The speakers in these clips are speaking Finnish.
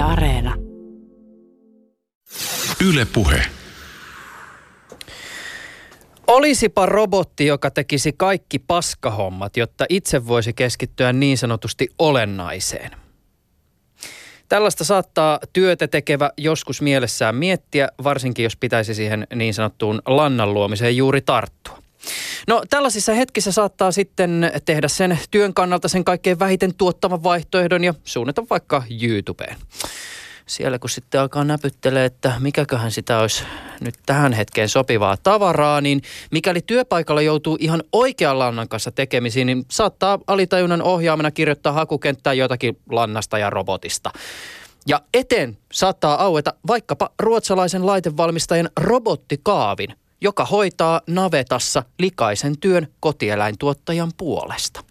Yle Areena. Yle Puhe. Olisipa robotti, joka tekisi kaikki paskahommat, jotta itse voisi keskittyä niin sanotusti olennaiseen. Tällaista saattaa työtä tekevä joskus mielessään miettiä, varsinkin jos pitäisi siihen niin sanottuun lannan luomiseen juuri tarttua. No tällaisissa hetkissä saattaa sitten tehdä sen työn kannalta sen kaikkein vähiten tuottavan vaihtoehdon ja suunnata vaikka YouTubeen siellä kun sitten alkaa näpyttelee, että mikäköhän sitä olisi nyt tähän hetkeen sopivaa tavaraa, niin mikäli työpaikalla joutuu ihan oikean lannan kanssa tekemisiin, niin saattaa alitajunnan ohjaamana kirjoittaa hakukenttään jotakin lannasta ja robotista. Ja eteen saattaa aueta vaikkapa ruotsalaisen laitevalmistajan robottikaavin, joka hoitaa navetassa likaisen työn kotieläintuottajan puolesta.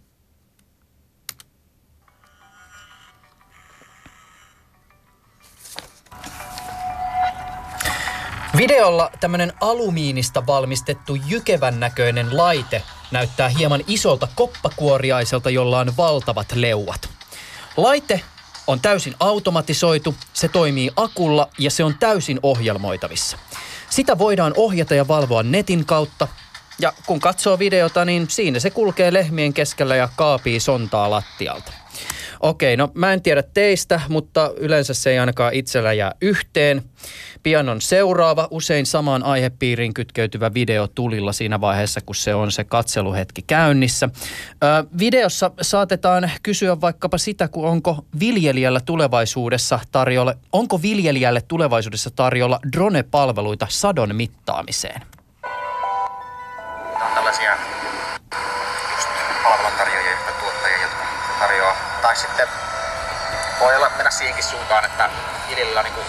Videolla tämmöinen alumiinista valmistettu jykevän näköinen laite näyttää hieman isolta koppakuoriaiselta, jolla on valtavat leuat. Laite on täysin automatisoitu, se toimii akulla ja se on täysin ohjelmoitavissa. Sitä voidaan ohjata ja valvoa netin kautta. Ja kun katsoo videota, niin siinä se kulkee lehmien keskellä ja kaapii sontaa lattialta. Okei, no mä en tiedä teistä, mutta yleensä se ei ainakaan itsellä jää yhteen. Pian on seuraava, usein samaan aihepiiriin kytkeytyvä video tulilla siinä vaiheessa, kun se on se katseluhetki käynnissä. Ö, videossa saatetaan kysyä vaikkapa sitä, kun onko viljelijällä tulevaisuudessa tarjolla, onko viljelijälle tulevaisuudessa tarjolla drone-palveluita sadon mittaamiseen? Sitten voi olla mennä siihenkin suuntaan, että viljelijöillä on niin, kuin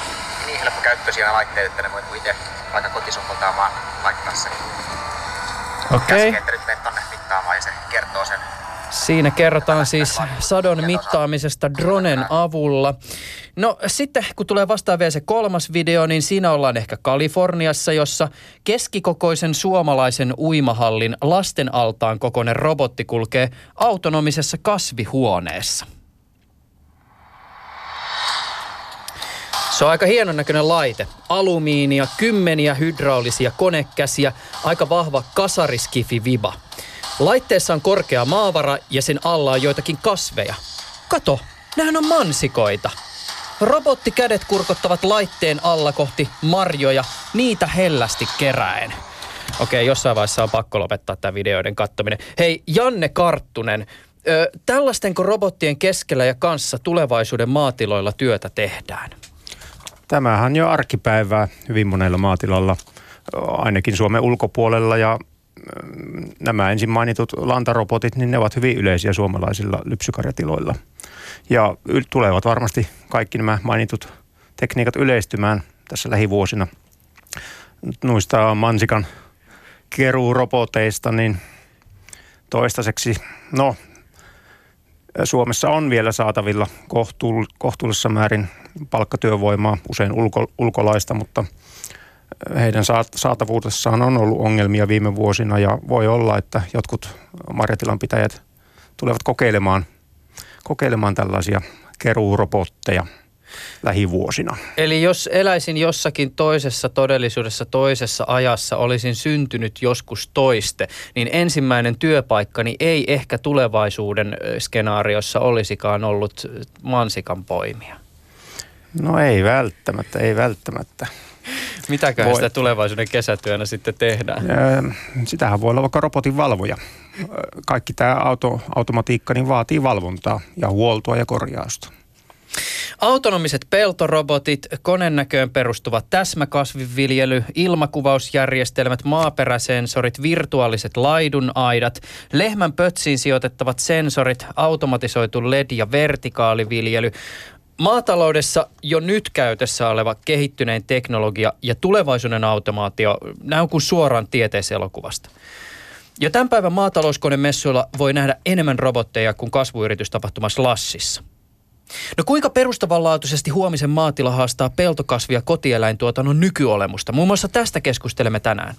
niin helppo käyttöisiä nämä laitteet, että ne voi niinku itse vaikka kotisohvaltaan vaan laittaa sen. Okei. Käsken, että nyt tonne mittaamaan ja se kertoo sen. Siinä kerrotaan siis sadon mittaamisesta dronen avulla. No sitten kun tulee vastaan vielä se kolmas video, niin siinä ollaan ehkä Kaliforniassa, jossa keskikokoisen suomalaisen uimahallin lasten altaan kokoinen robotti kulkee autonomisessa kasvihuoneessa. Se on aika hienon näköinen laite. Alumiinia, kymmeniä hydraulisia konekäsiä, aika vahva kasariskifi-viba. Laitteessa on korkea maavara ja sen alla on joitakin kasveja. Kato, nämähän on mansikoita. Robottikädet kurkottavat laitteen alla kohti marjoja, niitä hellästi keräen. Okei, jossain vaiheessa on pakko lopettaa tämä videoiden kattominen. Hei, Janne Karttunen, ö, tällaistenko robottien keskellä ja kanssa tulevaisuuden maatiloilla työtä tehdään? Tämähän jo arkipäivää hyvin monella maatilalla, ainakin Suomen ulkopuolella ja mm, nämä ensin mainitut lantarobotit, niin ne ovat hyvin yleisiä suomalaisilla lypsykarjatiloilla. Ja tulevat varmasti kaikki nämä mainitut tekniikat yleistymään tässä lähivuosina. Noista mansikan keruuroboteista, niin toistaiseksi, no Suomessa on vielä saatavilla kohtuull- kohtuullisessa määrin palkkatyövoimaa, usein ulko, ulkolaista, mutta heidän saatavuudessaan on ollut ongelmia viime vuosina ja voi olla, että jotkut marjatilanpitäjät tulevat kokeilemaan, kokeilemaan tällaisia keruurobotteja lähivuosina. Eli jos eläisin jossakin toisessa todellisuudessa, toisessa ajassa, olisin syntynyt joskus toiste, niin ensimmäinen työpaikkani ei ehkä tulevaisuuden skenaariossa olisikaan ollut mansikan poimia. No ei välttämättä, ei välttämättä. Mitäköhän voi. sitä tulevaisuuden kesätyönä sitten tehdään? Sitähän voi olla vaikka robotin valvoja. Kaikki tämä auto, automatiikka niin vaatii valvontaa ja huoltoa ja korjausta. Autonomiset peltorobotit, konennäköön perustuva täsmäkasviviljely, ilmakuvausjärjestelmät, maaperäsensorit, virtuaaliset laidunaidat, lehmän pötsiin sijoitettavat sensorit, automatisoitu LED- ja vertikaaliviljely, Maataloudessa jo nyt käytössä oleva kehittynein teknologia ja tulevaisuuden automaatio, nämä on kuin suoraan tieteiselokuvasta. Jo tämän päivän maatalouskonemessuilla voi nähdä enemmän robotteja kuin kasvuyritystapahtumassa Lassissa. No kuinka perustavanlaatuisesti huomisen maatila haastaa peltokasvia kotieläintuotannon nykyolemusta? Muun muassa tästä keskustelemme tänään.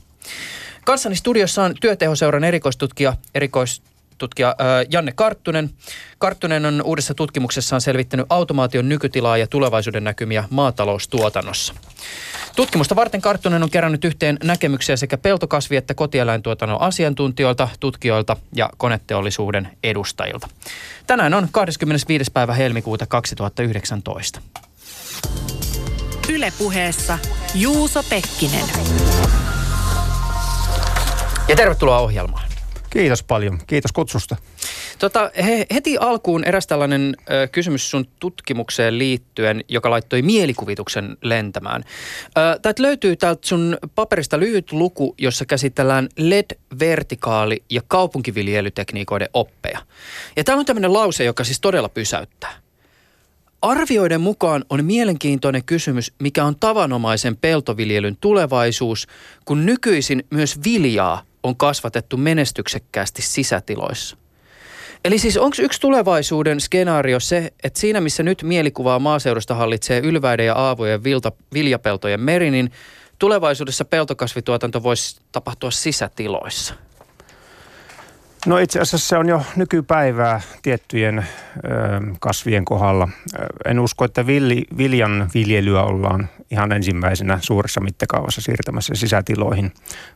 Kanssani studiossa on työtehoseuran erikoistutkija, erikois tutkija Janne Karttunen. Karttunen on uudessa tutkimuksessaan selvittänyt automaation nykytilaa ja tulevaisuuden näkymiä maataloustuotannossa. Tutkimusta varten Karttunen on kerännyt yhteen näkemyksiä sekä peltokasvi- että kotieläintuotannon asiantuntijoilta, tutkijoilta ja koneteollisuuden edustajilta. Tänään on 25. päivä helmikuuta 2019. Ylepuheessa Juuso Pekkinen. Ja tervetuloa ohjelmaan. Kiitos paljon. Kiitos kutsusta. Tota, he, heti alkuun eräs tällainen ö, kysymys sun tutkimukseen liittyen, joka laittoi mielikuvituksen lentämään. Täältä löytyy täältä sun paperista lyhyt luku, jossa käsitellään LED-vertikaali- ja kaupunkiviljelytekniikoiden oppeja. Ja täällä on tämmöinen lause, joka siis todella pysäyttää. Arvioiden mukaan on mielenkiintoinen kysymys, mikä on tavanomaisen peltoviljelyn tulevaisuus, kun nykyisin myös viljaa on kasvatettu menestyksekkäästi sisätiloissa. Eli siis onko yksi tulevaisuuden skenaario se, että siinä missä nyt mielikuvaa maaseudusta hallitsee ylväiden ja aavojen vilta, viljapeltojen meri, niin tulevaisuudessa peltokasvituotanto voisi tapahtua sisätiloissa? No itse asiassa se on jo nykypäivää tiettyjen ö, kasvien kohdalla. En usko, että villi, viljan viljelyä ollaan ihan ensimmäisenä suuressa mittakaavassa siirtämässä sisätiloihin,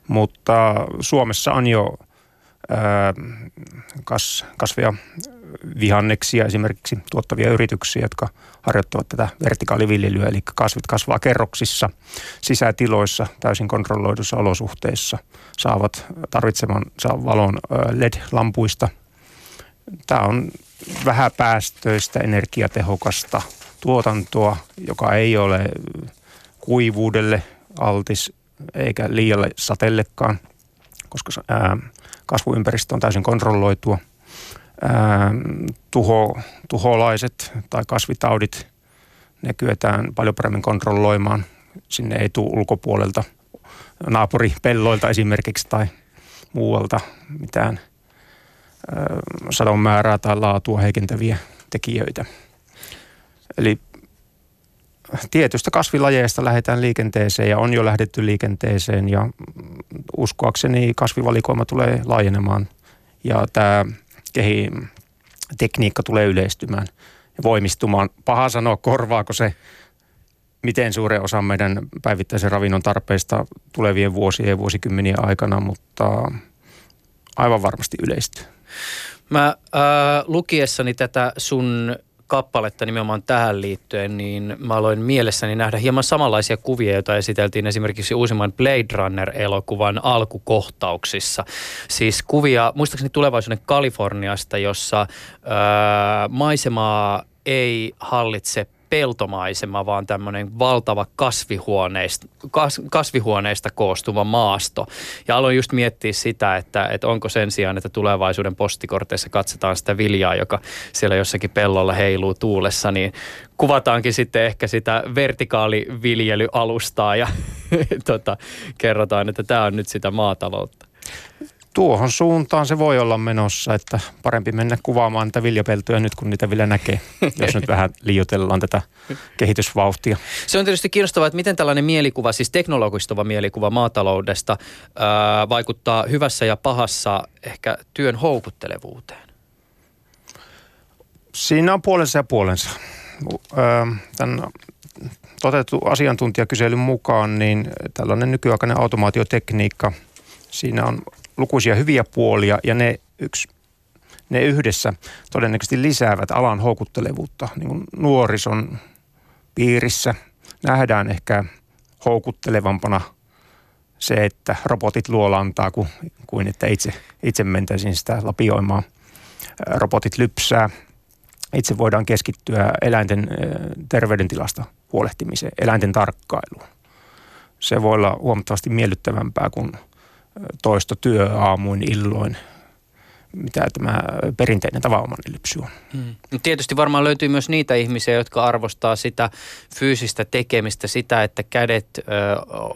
mutta Suomessa on jo ö, kas, kasvia vihanneksia esimerkiksi tuottavia yrityksiä, jotka harjoittavat tätä vertikaaliviljelyä, eli kasvit kasvaa kerroksissa, sisätiloissa, täysin kontrolloidussa olosuhteissa, saavat tarvitsemansa valon LED-lampuista. Tämä on vähäpäästöistä, energiatehokasta tuotantoa, joka ei ole kuivuudelle altis eikä liialle satellekaan, koska kasvuympäristö on täysin kontrolloitua – tuho, tuholaiset tai kasvitaudit, ne kyetään paljon paremmin kontrolloimaan. Sinne ei tule ulkopuolelta naapuripelloilta esimerkiksi tai muualta mitään sadon määrää tai laatua heikentäviä tekijöitä. Eli tietystä kasvilajeista lähdetään liikenteeseen ja on jo lähdetty liikenteeseen ja uskoakseni kasvivalikoima tulee laajenemaan. Ja tämä kehi, tekniikka tulee yleistymään ja voimistumaan. Paha sanoa, korvaako se miten suuren osa meidän päivittäisen ravinnon tarpeista tulevien vuosien ja vuosikymmenien aikana, mutta aivan varmasti yleistyy. Mä äh, lukiessani tätä sun kappaletta nimenomaan tähän liittyen, niin mä aloin mielessäni nähdä hieman samanlaisia kuvia, joita esiteltiin esimerkiksi uusimman Blade Runner-elokuvan alkukohtauksissa. Siis kuvia, muistaakseni tulevaisuuden Kaliforniasta, jossa ää, maisemaa ei hallitse peltomaisema, vaan tämmöinen valtava kasvihuoneista, kas, kasvihuoneista koostuva maasto. Ja aloin just miettiä sitä, että, että onko sen sijaan, että tulevaisuuden postikorteissa katsotaan sitä viljaa, joka siellä jossakin pellolla heiluu tuulessa, niin kuvataankin sitten ehkä sitä vertikaaliviljelyalustaa ja tota, kerrotaan, että tämä on nyt sitä maataloutta tuohon suuntaan se voi olla menossa, että parempi mennä kuvaamaan niitä viljapeltoja nyt, kun niitä vielä näkee, jos nyt vähän liioitellaan tätä kehitysvauhtia. Se on tietysti kiinnostavaa, että miten tällainen mielikuva, siis teknologistava mielikuva maataloudesta ää, vaikuttaa hyvässä ja pahassa ehkä työn houkuttelevuuteen. Siinä on puolensa ja puolensa. Tämän toteutettu asiantuntijakyselyn mukaan, niin tällainen nykyaikainen automaatiotekniikka, siinä on lukuisia hyviä puolia ja ne, yksi, ne yhdessä todennäköisesti lisäävät alan houkuttelevuutta. Niin kuin nuorison piirissä nähdään ehkä houkuttelevampana se, että robotit luolantaa kuin, kuin että itse, itse mentäisiin sitä lapioimaan. Robotit lypsää. Itse voidaan keskittyä eläinten terveydentilasta huolehtimiseen, eläinten tarkkailuun. Se voi olla huomattavasti miellyttävämpää kuin – toista työaamuin illoin, mitä tämä perinteinen tavanomainen lypsy on. Hmm. Tietysti varmaan löytyy myös niitä ihmisiä, jotka arvostaa sitä fyysistä tekemistä, sitä, että kädet ö,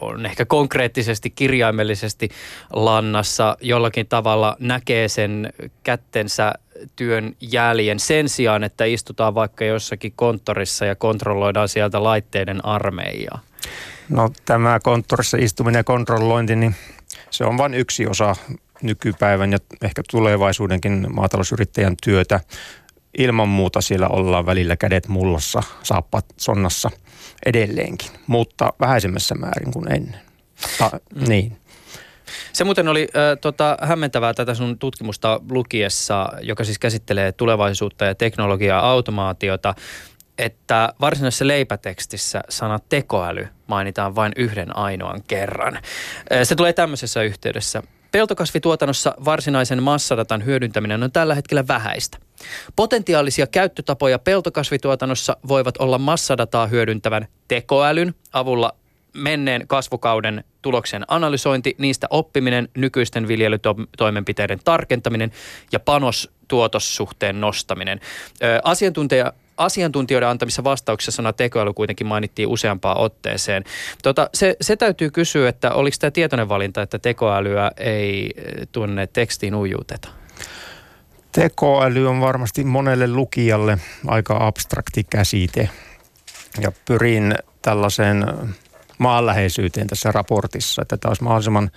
on ehkä konkreettisesti, kirjaimellisesti lannassa, jollakin tavalla näkee sen kättensä työn jäljen sen sijaan, että istutaan vaikka jossakin konttorissa ja kontrolloidaan sieltä laitteiden armeijaa. No tämä konttorissa istuminen ja kontrollointi, niin Se on vain yksi osa nykypäivän ja ehkä tulevaisuudenkin maatalousyrittäjän työtä. Ilman muuta siellä ollaan välillä kädet mullassa, saappaat sonnassa edelleenkin, mutta vähäisemmässä määrin kuin ennen. Ta, mm. Niin. Se muuten oli äh, tota, hämmentävää tätä sun tutkimusta lukiessa, joka siis käsittelee tulevaisuutta ja teknologiaa, automaatiota, että varsinaisessa leipätekstissä sana tekoäly mainitaan vain yhden ainoan kerran. Se tulee tämmöisessä yhteydessä. Peltokasvituotannossa varsinaisen massadatan hyödyntäminen on tällä hetkellä vähäistä. Potentiaalisia käyttötapoja peltokasvituotannossa voivat olla massadataa hyödyntävän tekoälyn avulla menneen kasvukauden tuloksen analysointi, niistä oppiminen, nykyisten viljelytoimenpiteiden tarkentaminen ja panostuotossuhteen nostaminen. Asiantuntija asiantuntijoiden antamissa vastauksissa sana tekoäly kuitenkin mainittiin useampaan otteeseen. Tota, se, se täytyy kysyä, että oliko tämä tietoinen valinta, että tekoälyä ei tuonne tekstiin ujuuteta? Tekoäly on varmasti monelle lukijalle aika abstrakti käsite ja pyrin tällaiseen maanläheisyyteen tässä raportissa, että tämä olisi mahdollisimman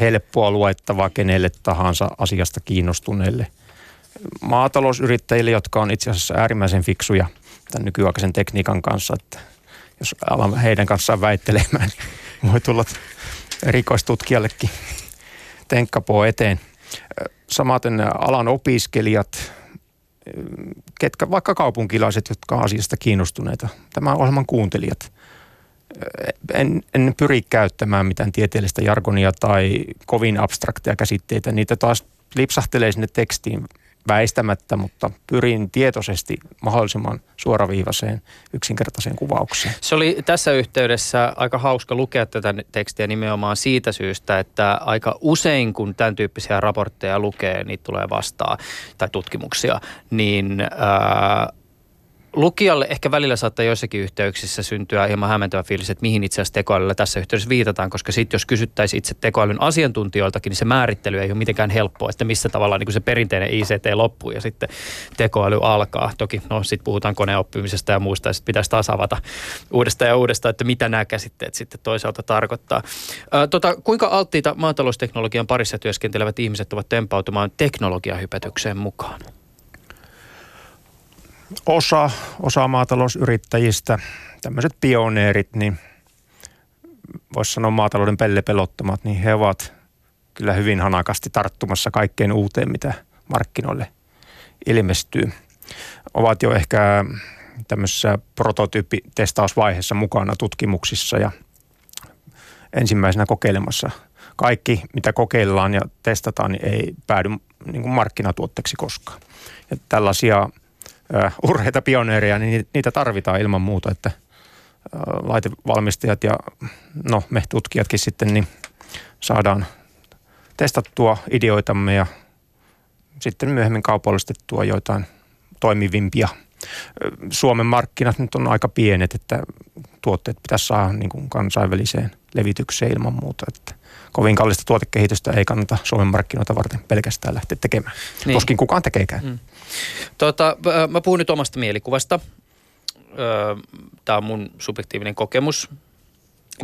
helppoa luettavaa kenelle tahansa asiasta kiinnostuneelle maatalousyrittäjille, jotka on itse asiassa äärimmäisen fiksuja tämän nykyaikaisen tekniikan kanssa, että jos alan heidän kanssaan väittelemään, niin voi tulla rikostutkijallekin tenkkapoo eteen. Samaten alan opiskelijat, ketkä vaikka kaupunkilaiset, jotka on asiasta kiinnostuneita, tämän ohjelman kuuntelijat – en, en pyri käyttämään mitään tieteellistä jargonia tai kovin abstrakteja käsitteitä. Niitä taas lipsahtelee sinne tekstiin väistämättä, mutta pyrin tietoisesti mahdollisimman suoraviivaiseen yksinkertaiseen kuvaukseen. Se oli tässä yhteydessä aika hauska lukea tätä tekstiä nimenomaan siitä syystä, että aika usein kun tämän tyyppisiä raportteja lukee, niitä tulee vastaan tai tutkimuksia, niin ää, lukijalle ehkä välillä saattaa joissakin yhteyksissä syntyä hieman hämmentävä fiilis, että mihin itse asiassa tekoälyllä tässä yhteydessä viitataan, koska sitten jos kysyttäisiin itse tekoälyn asiantuntijoiltakin, niin se määrittely ei ole mitenkään helppoa, että missä tavalla niin se perinteinen ICT loppuu ja sitten tekoäly alkaa. Toki no sitten puhutaan koneoppimisesta ja muista ja sitten pitäisi taas avata uudestaan ja uudestaan, että mitä nämä käsitteet sitten toisaalta tarkoittaa. Ää, tota, kuinka alttiita maatalousteknologian parissa työskentelevät ihmiset ovat tempautumaan teknologiahypätykseen mukaan? Osa, osa maatalousyrittäjistä, tämmöiset pioneerit, niin voisi sanoa maatalouden pellepelottomat, niin he ovat kyllä hyvin hanakasti tarttumassa kaikkeen uuteen, mitä markkinoille ilmestyy. Ovat jo ehkä tämmöisessä prototyyppitestausvaiheessa mukana tutkimuksissa ja ensimmäisenä kokeilemassa. Kaikki, mitä kokeillaan ja testataan, niin ei päädy niin markkinatuotteeksi koskaan. Ja tällaisia urheita pioneereja, niin niitä tarvitaan ilman muuta, että laitevalmistajat ja no, me tutkijatkin sitten niin saadaan testattua ideoitamme ja sitten myöhemmin kaupallistettua joitain toimivimpia. Suomen markkinat nyt on aika pienet, että tuotteet pitäisi saada niin kuin kansainväliseen levitykseen ilman muuta. Että kovin kallista tuotekehitystä ei kannata Suomen markkinoita varten pelkästään lähteä tekemään. Niin. Tuskin kukaan tekeekään. Mm. Tota, mä puhun nyt omasta mielikuvasta. Tämä on mun subjektiivinen kokemus.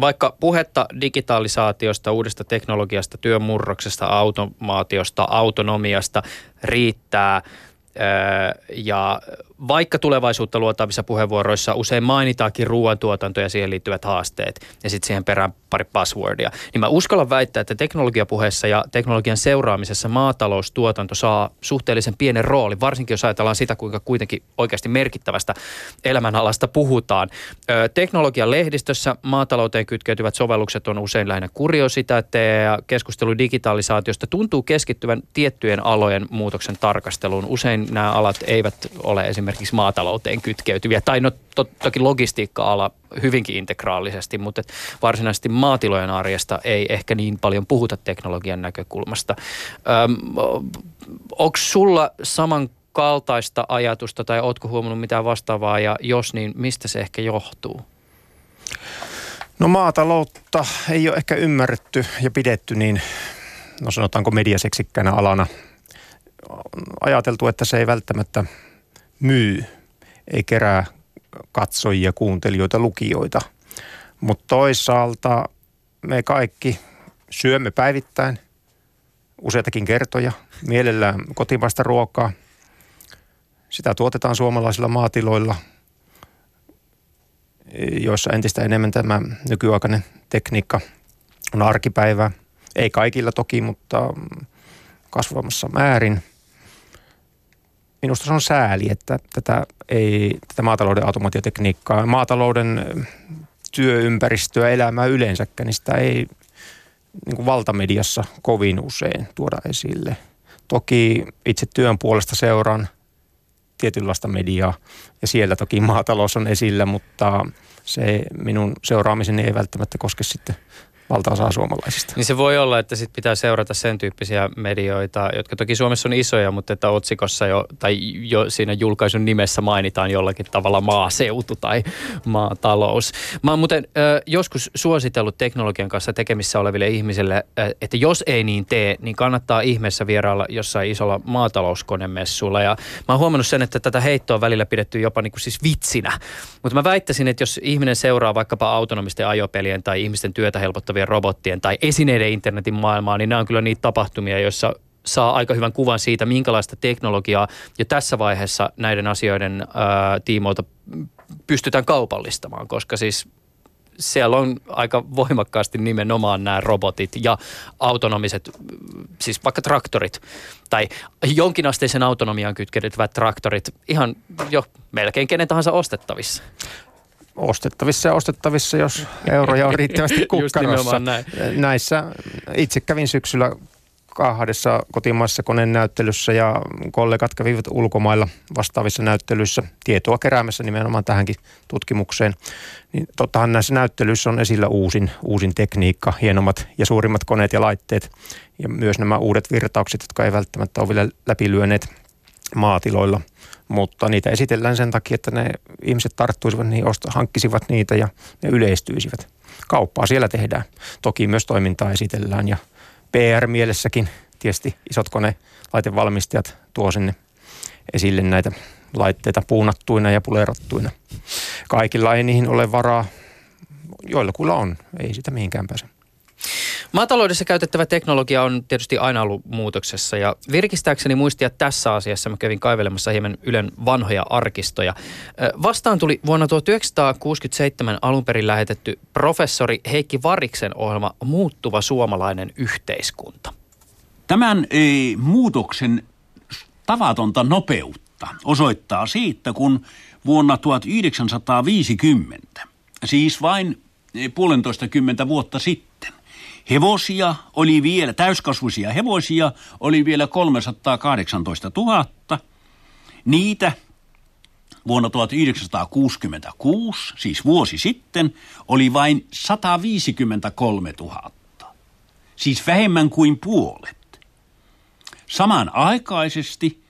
Vaikka puhetta digitalisaatiosta, uudesta teknologiasta, työmurroksesta, automaatiosta, autonomiasta riittää – ja vaikka tulevaisuutta luotavissa puheenvuoroissa usein mainitaakin ruoantuotanto ja siihen liittyvät haasteet ja sitten siihen perään pari passwordia, niin mä uskallan väittää, että teknologiapuheessa ja teknologian seuraamisessa maataloustuotanto saa suhteellisen pienen rooli, varsinkin jos ajatellaan sitä, kuinka kuitenkin oikeasti merkittävästä elämänalasta puhutaan. Teknologian lehdistössä maatalouteen kytkeytyvät sovellukset on usein lähinnä kuriositeetteja ja keskustelu digitalisaatiosta tuntuu keskittyvän tiettyjen alojen muutoksen tarkasteluun. Usein nämä alat eivät ole esimerkiksi maatalouteen kytkeytyviä, tai no to, toki logistiikka-ala hyvinkin integraalisesti, mutta varsinaisesti maatilojen arjesta ei ehkä niin paljon puhuta teknologian näkökulmasta. Onko sulla samankaltaista ajatusta tai ootko huomannut mitään vastaavaa ja jos niin, mistä se ehkä johtuu? No maataloutta ei ole ehkä ymmärretty ja pidetty niin, no sanotaanko mediaseksikkäänä alana – ajateltu, että se ei välttämättä myy, ei kerää katsojia, kuuntelijoita, lukijoita. Mutta toisaalta me kaikki syömme päivittäin useitakin kertoja, mielellään kotimaista ruokaa. Sitä tuotetaan suomalaisilla maatiloilla, joissa entistä enemmän tämä nykyaikainen tekniikka on arkipäivää. Ei kaikilla toki, mutta kasvamassa määrin. Minusta se on sääli, että tätä, ei, tätä maatalouden automaatiotekniikkaa, maatalouden työympäristöä, elämää yleensäkään, niin sitä ei niin kuin valtamediassa kovin usein tuoda esille. Toki itse työn puolesta seuraan tietynlaista mediaa ja siellä toki maatalous on esillä, mutta se minun seuraamiseni ei välttämättä koske sitten valtaosaa suomalaisista. Niin se voi olla, että sit pitää seurata sen tyyppisiä medioita, jotka toki Suomessa on isoja, mutta että otsikossa jo, tai jo siinä julkaisun nimessä mainitaan jollakin tavalla maaseutu tai maatalous. Mä oon muuten ö, joskus suositellut teknologian kanssa tekemissä oleville ihmisille, että jos ei niin tee, niin kannattaa ihmeessä vierailla jossain isolla maatalouskonemessulla. Ja mä oon huomannut sen, että tätä heittoa on välillä pidetty jopa niin kuin siis vitsinä. Mutta mä väittäisin, että jos ihminen seuraa vaikkapa autonomisten ajopelien tai ihmisten työtä helpottavia liikkuvien robottien tai esineiden internetin maailmaa, niin nämä on kyllä niitä tapahtumia, joissa saa aika hyvän kuvan siitä, minkälaista teknologiaa jo tässä vaiheessa näiden asioiden ää, tiimoilta pystytään kaupallistamaan, koska siis siellä on aika voimakkaasti nimenomaan nämä robotit ja autonomiset, siis vaikka traktorit tai jonkinasteisen autonomiaan kytkeytyvät traktorit ihan jo melkein kenen tahansa ostettavissa ostettavissa ja ostettavissa, jos euroja on riittävästi kukkarossa. Näissä itse kävin syksyllä kahdessa kotimaassa konenäyttelyssä ja kollegat kävivät ulkomailla vastaavissa näyttelyissä tietoa keräämässä nimenomaan tähänkin tutkimukseen. Niin tottahan näissä näyttelyissä on esillä uusin, uusin tekniikka, hienommat ja suurimmat koneet ja laitteet ja myös nämä uudet virtaukset, jotka ei välttämättä ole vielä läpilyöneet maatiloilla – mutta niitä esitellään sen takia, että ne ihmiset tarttuisivat niihin, hankkisivat niitä ja ne yleistyisivät. Kauppaa siellä tehdään. Toki myös toimintaa esitellään ja PR-mielessäkin tietysti isot kone laitevalmistajat tuo sinne esille näitä laitteita puunattuina ja pulerattuina. Kaikilla ei niihin ole varaa, joilla on, ei sitä mihinkään pääse. Maataloudessa käytettävä teknologia on tietysti aina ollut muutoksessa ja virkistääkseni muistia tässä asiassa mä kävin kaivelemassa hieman Ylen vanhoja arkistoja. Vastaan tuli vuonna 1967 alun perin lähetetty professori Heikki Variksen ohjelma Muuttuva suomalainen yhteiskunta. Tämän ei, muutoksen tavatonta nopeutta osoittaa siitä, kun vuonna 1950, siis vain puolentoista kymmentä vuotta sitten, Hevosia oli vielä, täyskasvuisia hevosia oli vielä 318 000. Niitä vuonna 1966, siis vuosi sitten, oli vain 153 000. Siis vähemmän kuin puolet. Samanaikaisesti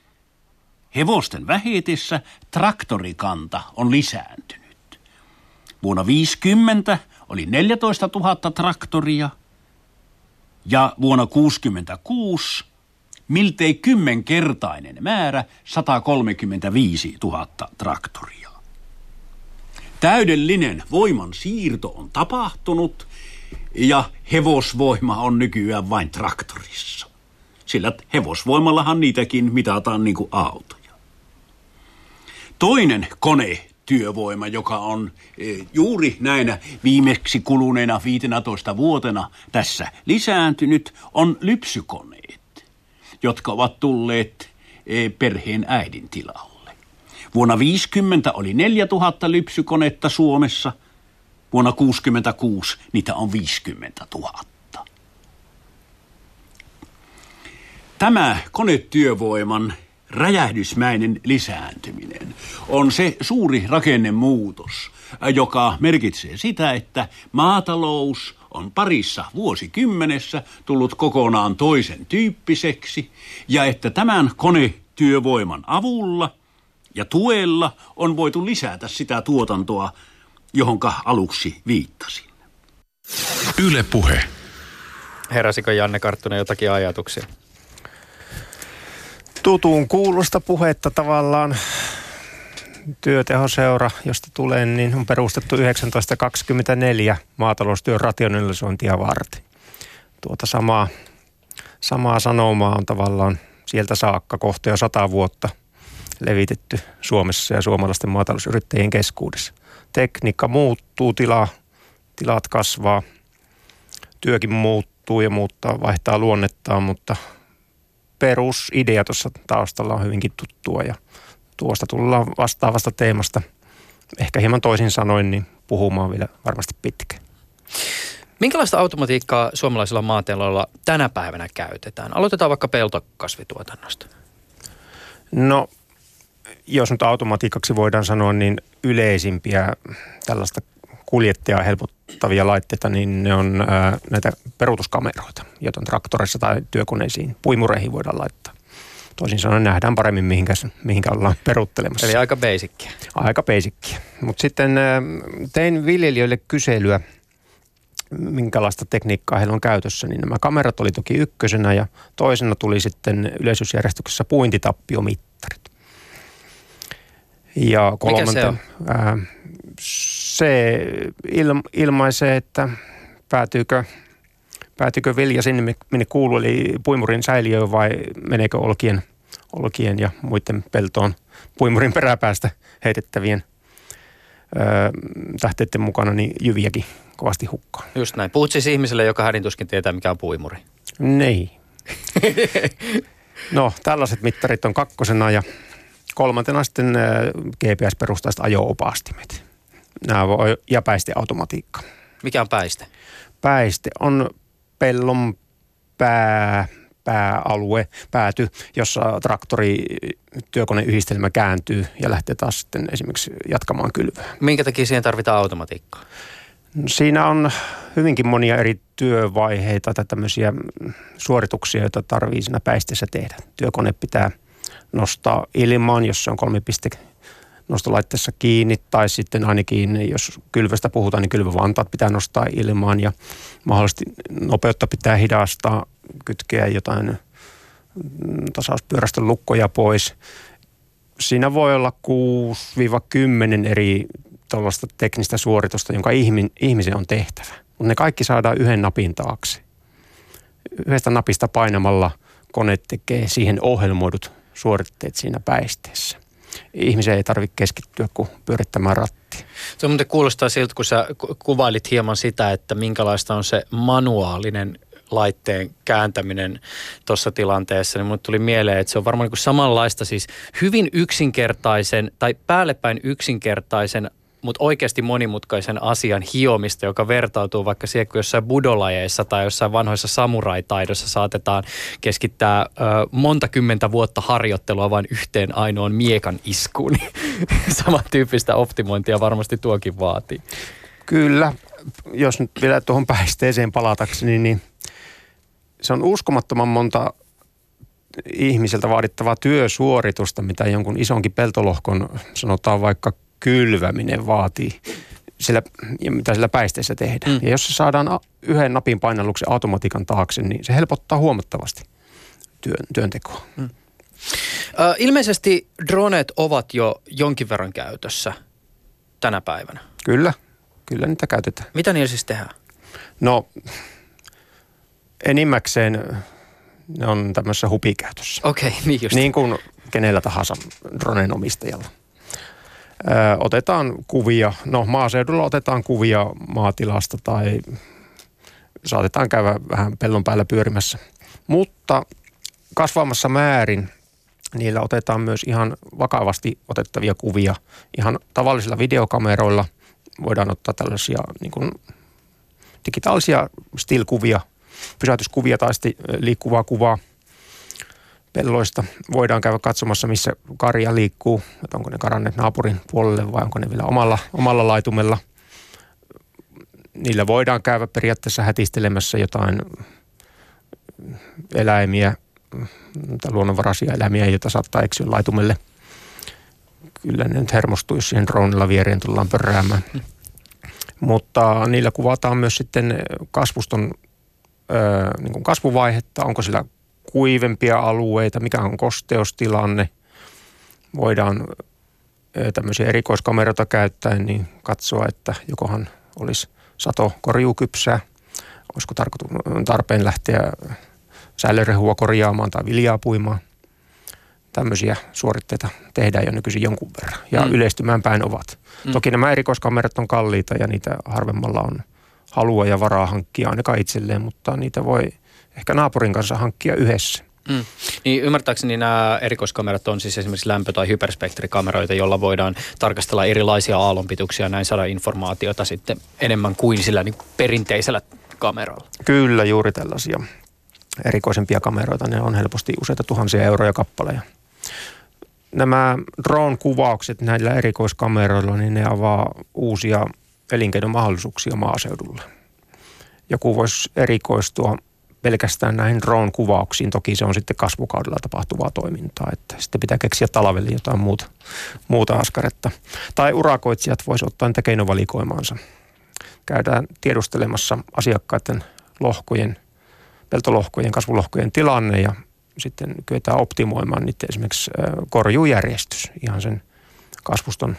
hevosten vähetessä traktorikanta on lisääntynyt. Vuonna 50 oli 14 000 traktoria – ja vuonna 1966 miltei kymmenkertainen määrä 135 000 traktoria. Täydellinen voiman siirto on tapahtunut ja hevosvoima on nykyään vain traktorissa. Sillä hevosvoimallahan niitäkin mitataan niin kuin autoja. Toinen kone työvoima, joka on e, juuri näinä viimeksi kuluneena 15 vuotena tässä lisääntynyt, on lypsykoneet, jotka ovat tulleet e, perheen äidin tilalle. Vuonna 50 oli 4000 lypsykonetta Suomessa, vuonna 66 niitä on 50 000. Tämä konetyövoiman räjähdysmäinen lisääntyminen on se suuri rakennemuutos, joka merkitsee sitä, että maatalous on parissa vuosikymmenessä tullut kokonaan toisen tyyppiseksi ja että tämän konetyövoiman avulla ja tuella on voitu lisätä sitä tuotantoa, johonka aluksi viittasin. Yle puhe. Heräsikö Janne Karttunen jotakin ajatuksia? Tutun kuulosta puhetta tavallaan. Työtehoseura, josta tulen, niin on perustettu 1924 maataloustyön rationalisointia varten. tuota samaa, samaa sanomaa on tavallaan sieltä saakka kohta jo sata vuotta levitetty Suomessa ja suomalaisten maatalousyrittäjien keskuudessa. Tekniikka muuttuu, tila, tilat kasvaa, työkin muuttuu ja muuttaa, vaihtaa luonnettaan, mutta perusidea tuossa taustalla on hyvinkin tuttua ja tuosta tullaan vastaavasta teemasta ehkä hieman toisin sanoin niin puhumaan vielä varmasti pitkään. Minkälaista automatiikkaa suomalaisilla maatiloilla tänä päivänä käytetään? Aloitetaan vaikka peltokasvituotannosta. No, jos nyt automatiikaksi voidaan sanoa, niin yleisimpiä tällaista kuljettajaa helpottavia laitteita, niin ne on ää, näitä peruutuskameroita, joita traktorissa tai työkoneisiin, puimureihin voidaan laittaa. Toisin sanoen nähdään paremmin, mihinkä, mihinkä ollaan peruttelemassa. Eli aika basickia. Aika basickia. Mutta sitten ää, tein viljelijöille kyselyä, minkälaista tekniikkaa heillä on käytössä, niin nämä kamerat oli toki ykkösenä ja toisena tuli sitten yleisösjärjestyksessä puintitappiomittarit. Ja kolmantena, se on? Ää, se il, ilmaisee, että päätyykö, päätyykö vilja sinne, minne kuuluu, eli puimurin säiliöön vai meneekö olkien, olkien ja muiden peltoon puimurin peräpäästä heitettävien ö, tähteiden mukana niin jyviäkin kovasti hukkaan. Just näin. Puhut siis ihmiselle, joka hädintuskin tietää, mikä on puimuri. Niin. no, tällaiset mittarit on kakkosena ja kolmantena sitten GPS-perustaiset ajo-opastimet. Nämä voi, ja päisteautomatiikka. Mikä on päiste? Päiste on pellon pää, pääalue, pääty, jossa traktori työkoneyhdistelmä kääntyy ja lähtee taas sitten esimerkiksi jatkamaan kylvää. Minkä takia siihen tarvitaan automatiikkaa? Siinä on hyvinkin monia eri työvaiheita tai tämmöisiä suorituksia, joita tarvii siinä päisteessä tehdä. Työkone pitää nostaa ilmaan, jos se on nostolaitteessa kiinni, tai sitten ainakin, jos kylvästä puhutaan, niin kylvävantaat pitää nostaa ilmaan ja mahdollisesti nopeutta pitää hidastaa, kytkeä jotain tasauspyörästön lukkoja pois. Siinä voi olla 6-10 eri tuollaista teknistä suoritusta, jonka ihmisen on tehtävä. Mutta ne kaikki saadaan yhden napin taakse. Yhdestä napista painamalla kone tekee siihen ohjelmoidut suoritteet siinä päisteessä. Ihmisen ei tarvitse keskittyä kuin pyörittämään rattia. Se muuten kuulostaa siltä, kun sä kuvailit hieman sitä, että minkälaista on se manuaalinen laitteen kääntäminen tuossa tilanteessa, niin mulle tuli mieleen, että se on varmaan niin samanlaista siis hyvin yksinkertaisen tai päällepäin yksinkertaisen mutta oikeasti monimutkaisen asian hiomista, joka vertautuu vaikka siihen, kun jossain budolajeissa tai jossain vanhoissa samuraitaidossa saatetaan keskittää ö, monta kymmentä vuotta harjoittelua vain yhteen ainoan miekan iskuun. Samantyyppistä optimointia varmasti tuokin vaatii. Kyllä. Jos nyt vielä tuohon päisteeseen palatakseni, niin se on uskomattoman monta ihmiseltä vaadittavaa työsuoritusta, mitä jonkun isonkin peltolohkon, sanotaan vaikka kylväminen vaatii, sillä, ja mitä sillä päisteessä tehdään. Mm. Ja jos se saadaan yhden napin painalluksen automatiikan taakse, niin se helpottaa huomattavasti työn, työntekoa. Mm. Ö, ilmeisesti droneet ovat jo jonkin verran käytössä tänä päivänä. Kyllä, kyllä niitä käytetään. Mitä niillä siis tehdään? No, enimmäkseen ne on tämmöisessä hupikäytössä. Okei, okay, niin just. Niin kuin kenellä tahansa dronen omistajalla otetaan kuvia, no maaseudulla otetaan kuvia maatilasta tai saatetaan käydä vähän pellon päällä pyörimässä. Mutta kasvamassa määrin niillä otetaan myös ihan vakavasti otettavia kuvia. Ihan tavallisilla videokameroilla voidaan ottaa tällaisia niin kuin digitaalisia still-kuvia, pysäytyskuvia tai liikkuvaa kuvaa – pelloista. Voidaan käydä katsomassa, missä karja liikkuu, että onko ne karanneet naapurin puolelle vai onko ne vielä omalla, omalla laitumella. Niillä voidaan käydä periaatteessa hätistelemässä jotain eläimiä, tai luonnonvaraisia eläimiä, joita saattaa eksyä laitumelle. Kyllä ne nyt hermostuu, jos siihen dronella viereen tullaan pörräämään. Mutta niillä kuvataan myös sitten kasvuston ö, niin kuin kasvuvaihetta, onko sillä kuivempia alueita, mikä on kosteustilanne. Voidaan tämmöisiä erikoiskameroita käyttäen niin katsoa, että jokohan olisi sato korjuukypsää. olisiko tarkoitu, tarpeen lähteä säilörehua korjaamaan tai viljaa puimaan. Tämmöisiä suoritteita tehdään jo nykyisin jonkun verran ja mm. yleistymään päin ovat. Mm. Toki nämä erikoiskamerat on kalliita ja niitä harvemmalla on halua ja varaa hankkia ainakaan itselleen, mutta niitä voi ehkä naapurin kanssa hankkia yhdessä. Mm. Niin ymmärtääkseni nämä erikoiskamerat on siis esimerkiksi lämpö- tai hyperspektrikameroita, joilla voidaan tarkastella erilaisia aallonpituuksia ja näin saada informaatiota sitten enemmän kuin sillä niin perinteisellä kameralla. Kyllä, juuri tällaisia erikoisempia kameroita. Ne on helposti useita tuhansia euroja kappaleja. Nämä drone-kuvaukset näillä erikoiskameroilla, niin ne avaa uusia elinkeinomahdollisuuksia maaseudulla. Joku voisi erikoistua pelkästään näihin drone-kuvauksiin. Toki se on sitten kasvukaudella tapahtuvaa toimintaa, että sitten pitää keksiä talvelle jotain muuta, muuta askaretta. Tai urakoitsijat voisi ottaa niitä keinovalikoimaansa. Käydään tiedustelemassa asiakkaiden lohkojen, peltolohkojen, kasvulohkojen tilanne ja sitten kyetään optimoimaan niiden esimerkiksi korjujärjestys ihan sen kasvuston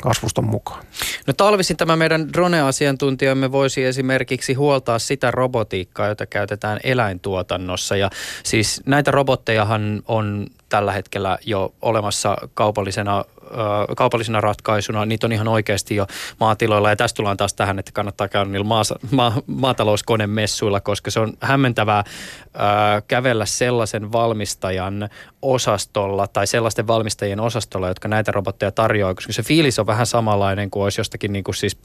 kasvuston mukaan. No talvisin tämä meidän drone-asiantuntijamme voisi esimerkiksi huoltaa sitä robotiikkaa, jota käytetään eläintuotannossa. Ja siis näitä robottejahan on tällä hetkellä jo olemassa kaupallisena kaupallisena ratkaisuna. Niitä on ihan oikeasti jo maatiloilla. Ja tästä tullaan taas tähän, että kannattaa käydä niillä maasa, ma, maatalouskonemessuilla, koska se on hämmentävää ää, kävellä sellaisen valmistajan osastolla tai sellaisten valmistajien osastolla, jotka näitä robotteja tarjoaa, koska se fiilis on vähän samanlainen kuin olisi jostakin niin kuin siis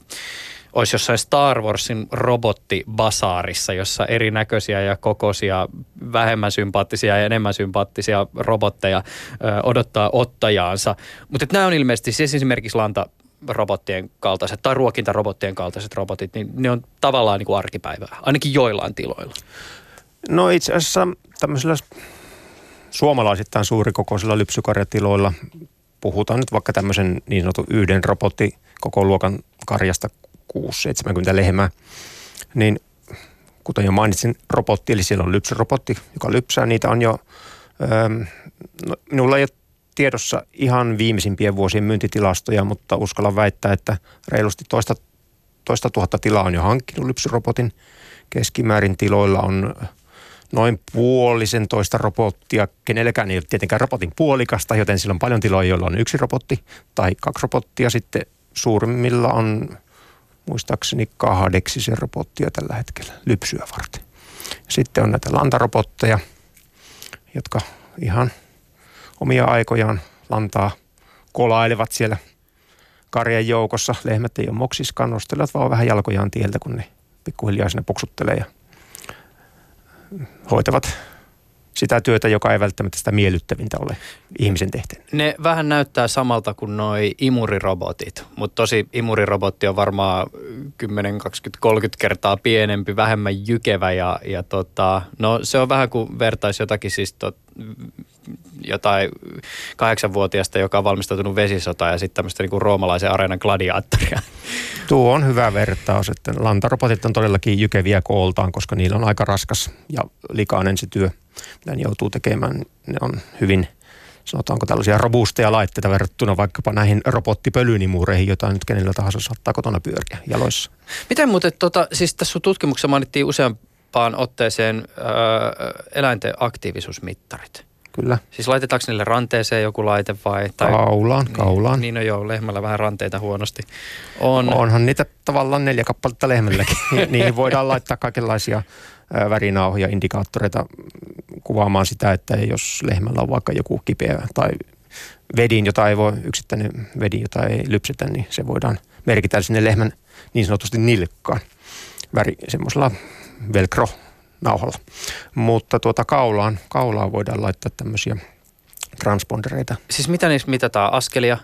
olisi jossain Star Warsin robottibasaarissa, jossa erinäköisiä ja kokoisia, vähemmän sympaattisia ja enemmän sympaattisia robotteja ö, odottaa ottajaansa. Mutta nämä on ilmeisesti siis esimerkiksi lanta robottien kaltaiset tai ruokintarobottien kaltaiset robotit, niin ne on tavallaan niin kuin arkipäivää, ainakin joillain tiloilla. No itse asiassa tämmöisillä suomalaisittain suurikokoisilla lypsykarjatiloilla puhutaan nyt vaikka tämmöisen niin sanotun yhden robotti koko luokan karjasta 6-70 lehmää, niin kuten jo mainitsin, robotti, eli siellä on lypsyrobotti, joka lypsää. Niitä on jo, öö, no, minulla ei ole tiedossa ihan viimeisimpien vuosien myyntitilastoja, mutta uskallan väittää, että reilusti toista, toista tuhatta tilaa on jo hankkinut lypsyrobotin. Keskimäärin tiloilla on noin puolisen toista robottia. Kenellekään ei ole tietenkään robotin puolikasta, joten sillä on paljon tiloja, joilla on yksi robotti tai kaksi robottia. Sitten suurimmilla on muistaakseni kahdeksisen robottia tällä hetkellä lypsyä varten. Sitten on näitä lantarobotteja, jotka ihan omia aikojaan lantaa kolailevat siellä karjan joukossa. Lehmät ei ole moksiskaan, nostelevat vaan vähän jalkojaan tieltä, kun ne pikkuhiljaa sinne puksuttelee ja hoitavat sitä työtä, joka ei välttämättä sitä miellyttävintä ole ihmisen tehtävä. Ne vähän näyttää samalta kuin noi imurirobotit, mutta tosi imurirobotti on varmaan 10, 20, 30 kertaa pienempi, vähemmän jykevä ja, ja tota, no se on vähän kuin vertaisi jotakin siis tot, jotain kahdeksanvuotiaasta, joka on valmistautunut vesisota ja sitten tämmöistä niin kuin roomalaisen areenan gladiaattoria. Tuo on hyvä vertaus, että lantarobotit on todellakin jykeviä kooltaan, koska niillä on aika raskas ja likainen se työ mitä ne joutuu tekemään. Ne on hyvin, sanotaanko tällaisia robusteja laitteita verrattuna vaikkapa näihin robottipölynimuureihin, joita nyt kenellä tahansa saattaa kotona pyöriä jaloissa. Miten muuten, tota, siis tässä sun tutkimuksessa mainittiin useampaan otteeseen öö, eläinten aktiivisuusmittarit. Kyllä. Siis laitetaanko niille ranteeseen joku laite vai? Tai, kaulaan, niin, kaulaan. Niin no joo, lehmällä vähän ranteita huonosti. On. Onhan niitä tavallaan neljä kappaletta lehmälläkin. Niihin voidaan laittaa kaikenlaisia värinauhoja, indikaattoreita kuvaamaan sitä, että jos lehmällä on vaikka joku kipeä tai vedin, jota ei voi, yksittäinen vedin, jota ei lypsetä, niin se voidaan merkitä sinne lehmän niin sanotusti nilkkaan väri, semmoisella velcro nauhalla. Mutta tuota kaulaan, kaulaan voidaan laittaa tämmöisiä transpondereita. Siis mitä niissä mitataan? Askelia?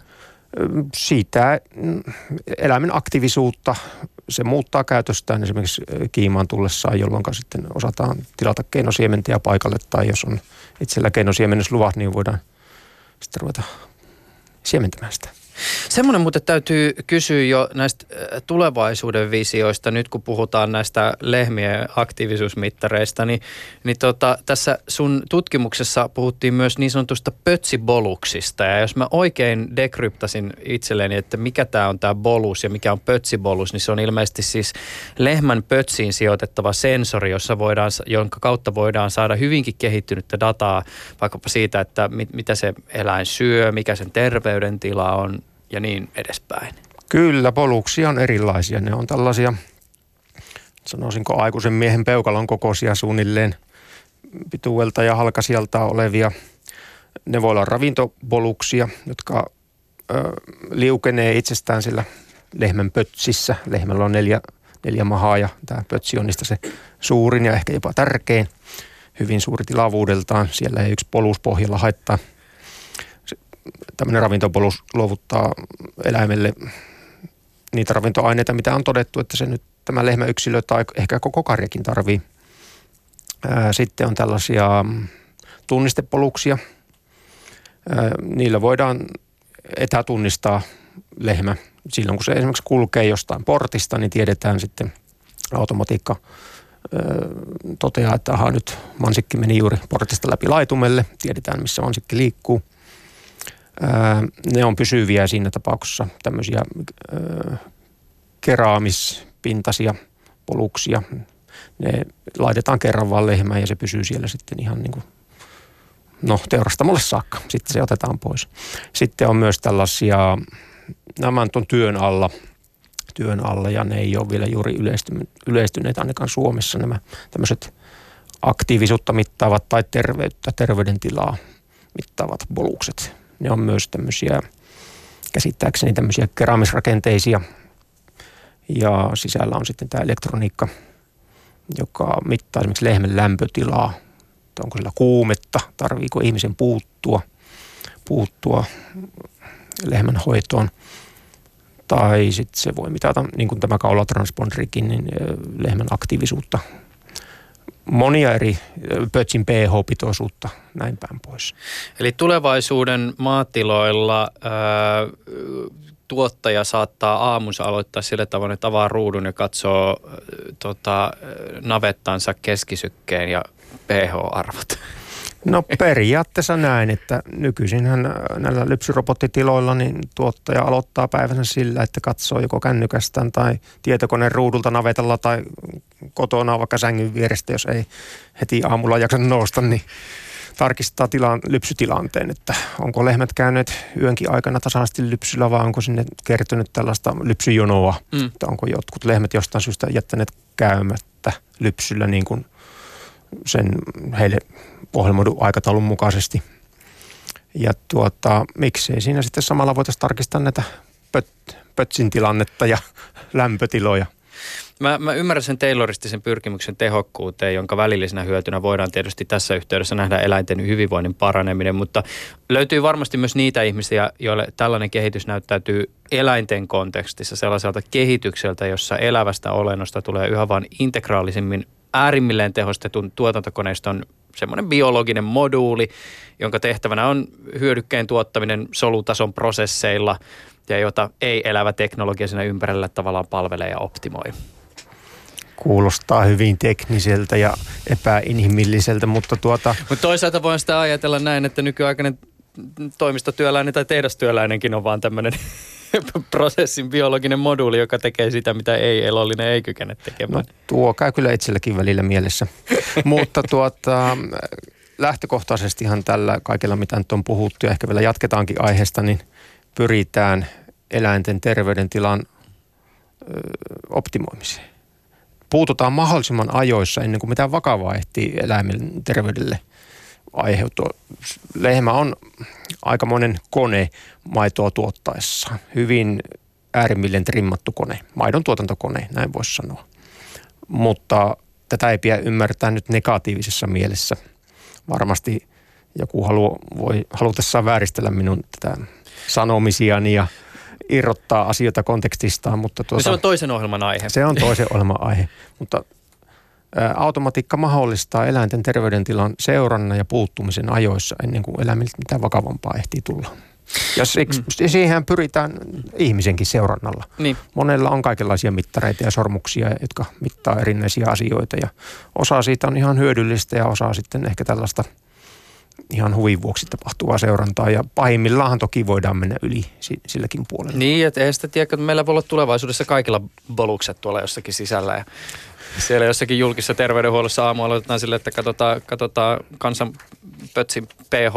Siitä mm, eläimen aktiivisuutta, se muuttaa käytöstään esimerkiksi kiimaan tullessaan, jolloin sitten osataan tilata keinosiementiä paikalle tai jos on itsellä keinosiemennysluvat, niin voidaan sitten ruveta siementämään sitä. Semmoinen muuten täytyy kysyä jo näistä äh, tulevaisuuden visioista, nyt kun puhutaan näistä lehmien aktiivisuusmittareista, niin, niin tota, tässä sun tutkimuksessa puhuttiin myös niin sanotusta pötsiboluksista. Ja jos mä oikein dekryptasin itselleni, että mikä tämä on tämä bolus ja mikä on pötsibolus, niin se on ilmeisesti siis lehmän pötsiin sijoitettava sensori, jossa voidaan, jonka kautta voidaan saada hyvinkin kehittynyttä dataa vaikkapa siitä, että mit, mitä se eläin syö, mikä sen terveydentila on, ja niin edespäin. Kyllä, poluksia on erilaisia. Ne on tällaisia, sanoisinko aikuisen miehen peukalon kokoisia suunnilleen pituuelta ja halkasijalta olevia. Ne voi olla ravintopoluksia, jotka ö, liukenee itsestään sillä lehmän pötsissä. Lehmällä on neljä, neljä mahaa ja tämä pötsi on niistä se suurin ja ehkä jopa tärkein. Hyvin suuri tilavuudeltaan. Siellä ei yksi polus pohjalla haittaa – tämmöinen ravintopolus luovuttaa eläimelle niitä ravintoaineita, mitä on todettu, että se nyt tämä lehmäyksilö tai ehkä koko karjakin tarvii. Sitten on tällaisia tunnistepoluksia. Niillä voidaan etätunnistaa lehmä. Silloin kun se esimerkiksi kulkee jostain portista, niin tiedetään sitten automatiikka toteaa, että aha, nyt mansikki meni juuri portista läpi laitumelle. Tiedetään, missä mansikki liikkuu – ne on pysyviä siinä tapauksessa tämmöisiä keraamispintaisia poluksia. Ne laitetaan kerran vaan lehmään ja se pysyy siellä sitten ihan niin kuin, no teurastamolle saakka. Sitten se otetaan pois. Sitten on myös tällaisia, nämä on työn alla, työn alla ja ne ei ole vielä juuri yleistyneet, ainakaan Suomessa nämä tämmöiset aktiivisuutta mittaavat tai terveyttä, terveydentilaa mittaavat bolukset ne on myös tämmöisiä, käsittääkseni tämmöisiä keramisrakenteisia. Ja sisällä on sitten tämä elektroniikka, joka mittaa esimerkiksi lehmän lämpötilaa. Onko sillä kuumetta, tarviiko ihmisen puuttua, puuttua lehmän hoitoon. Tai sitten se voi mitata, niin kuin tämä kaulatransponderikin, niin lehmän aktiivisuutta monia eri pötsin pH-pitoisuutta, näin päin pois. Eli tulevaisuuden maatiloilla ää, tuottaja saattaa aamunsa aloittaa sillä tavoin, että avaa ruudun ja katsoo ää, tota, navettansa keskisykkeen ja pH-arvot. No periaatteessa näin, että nykyisinhän äh, näillä lypsyrobottitiloilla niin tuottaja aloittaa päivänsä sillä, että katsoo joko kännykästään tai tietokoneen ruudulta navetalla tai kotona vaikka sängyn vierestä, jos ei heti aamulla jaksa nousta, niin tarkistaa tilan, lypsytilanteen, että onko lehmät käyneet yönkin aikana tasaisesti lypsyllä vai onko sinne kertynyt tällaista lypsyjonoa, mm. että onko jotkut lehmät jostain syystä jättäneet käymättä lypsyllä niin kuin sen heille ohjelmoidun aikataulun mukaisesti. Ja tuota, miksei siinä sitten samalla voitaisiin tarkistaa näitä pöt, pötsin tilannetta ja lämpötiloja. Mä, mä ymmärrän sen Tayloristisen pyrkimyksen tehokkuuteen, jonka välillisenä hyötynä voidaan tietysti tässä yhteydessä nähdä eläinten hyvinvoinnin paraneminen, mutta löytyy varmasti myös niitä ihmisiä, joille tällainen kehitys näyttäytyy eläinten kontekstissa sellaiselta kehitykseltä, jossa elävästä olennosta tulee yhä vain integraalisemmin äärimmilleen tehostetun tuotantokoneiston semmoinen biologinen moduuli, jonka tehtävänä on hyödykkeen tuottaminen solutason prosesseilla ja jota ei-elävä teknologia siinä ympärillä tavallaan palvelee ja optimoi. Kuulostaa hyvin tekniseltä ja epäinhimilliseltä, mutta tuota... Mutta toisaalta voin sitä ajatella näin, että nykyaikainen toimistotyöläinen tai tehdastyöläinenkin on vaan tämmöinen prosessin biologinen moduuli, joka tekee sitä, mitä ei-elollinen ei kykene tekemään. No, tuo käy kyllä itselläkin välillä mielessä. Mutta tuota, lähtökohtaisestihan tällä kaikella, mitä nyt on puhuttu ja ehkä vielä jatketaankin aiheesta, niin pyritään eläinten terveydentilan ö, optimoimiseen. Puututaan mahdollisimman ajoissa ennen kuin mitään vakavaa ehtii eläimen terveydelle – aiheutua. Lehmä on aikamoinen kone maitoa tuottaessa. Hyvin äärimmilleen trimmattu kone, maidon tuotantokone, näin voisi sanoa. Mutta tätä ei pidä ymmärtää nyt negatiivisessa mielessä. Varmasti joku halu, voi halutessaan vääristellä minun tätä sanomisiani ja irrottaa asioita kontekstistaan. Mutta tuota, se on toisen ohjelman aihe. Se on toisen ohjelman aihe, mutta automatiikka mahdollistaa eläinten terveydentilan seurannan ja puuttumisen ajoissa ennen kuin eläimiltä mitään vakavampaa ehtii tulla. Ja se, mm. siihen pyritään ihmisenkin seurannalla. Niin. Monella on kaikenlaisia mittareita ja sormuksia, jotka mittaa erinäisiä asioita ja osa siitä on ihan hyödyllistä ja osa sitten ehkä tällaista ihan huvin vuoksi tapahtuvaa seurantaa ja pahimmillaan toki voidaan mennä yli silläkin puolella. Niin, että ei sitä tiedä, että meillä voi olla tulevaisuudessa kaikilla bolukset tuolla jossakin sisällä ja siellä jossakin julkisessa terveydenhuollossa aamu aloitetaan sille, että katsotaan, katsotaan kansan pötsin pH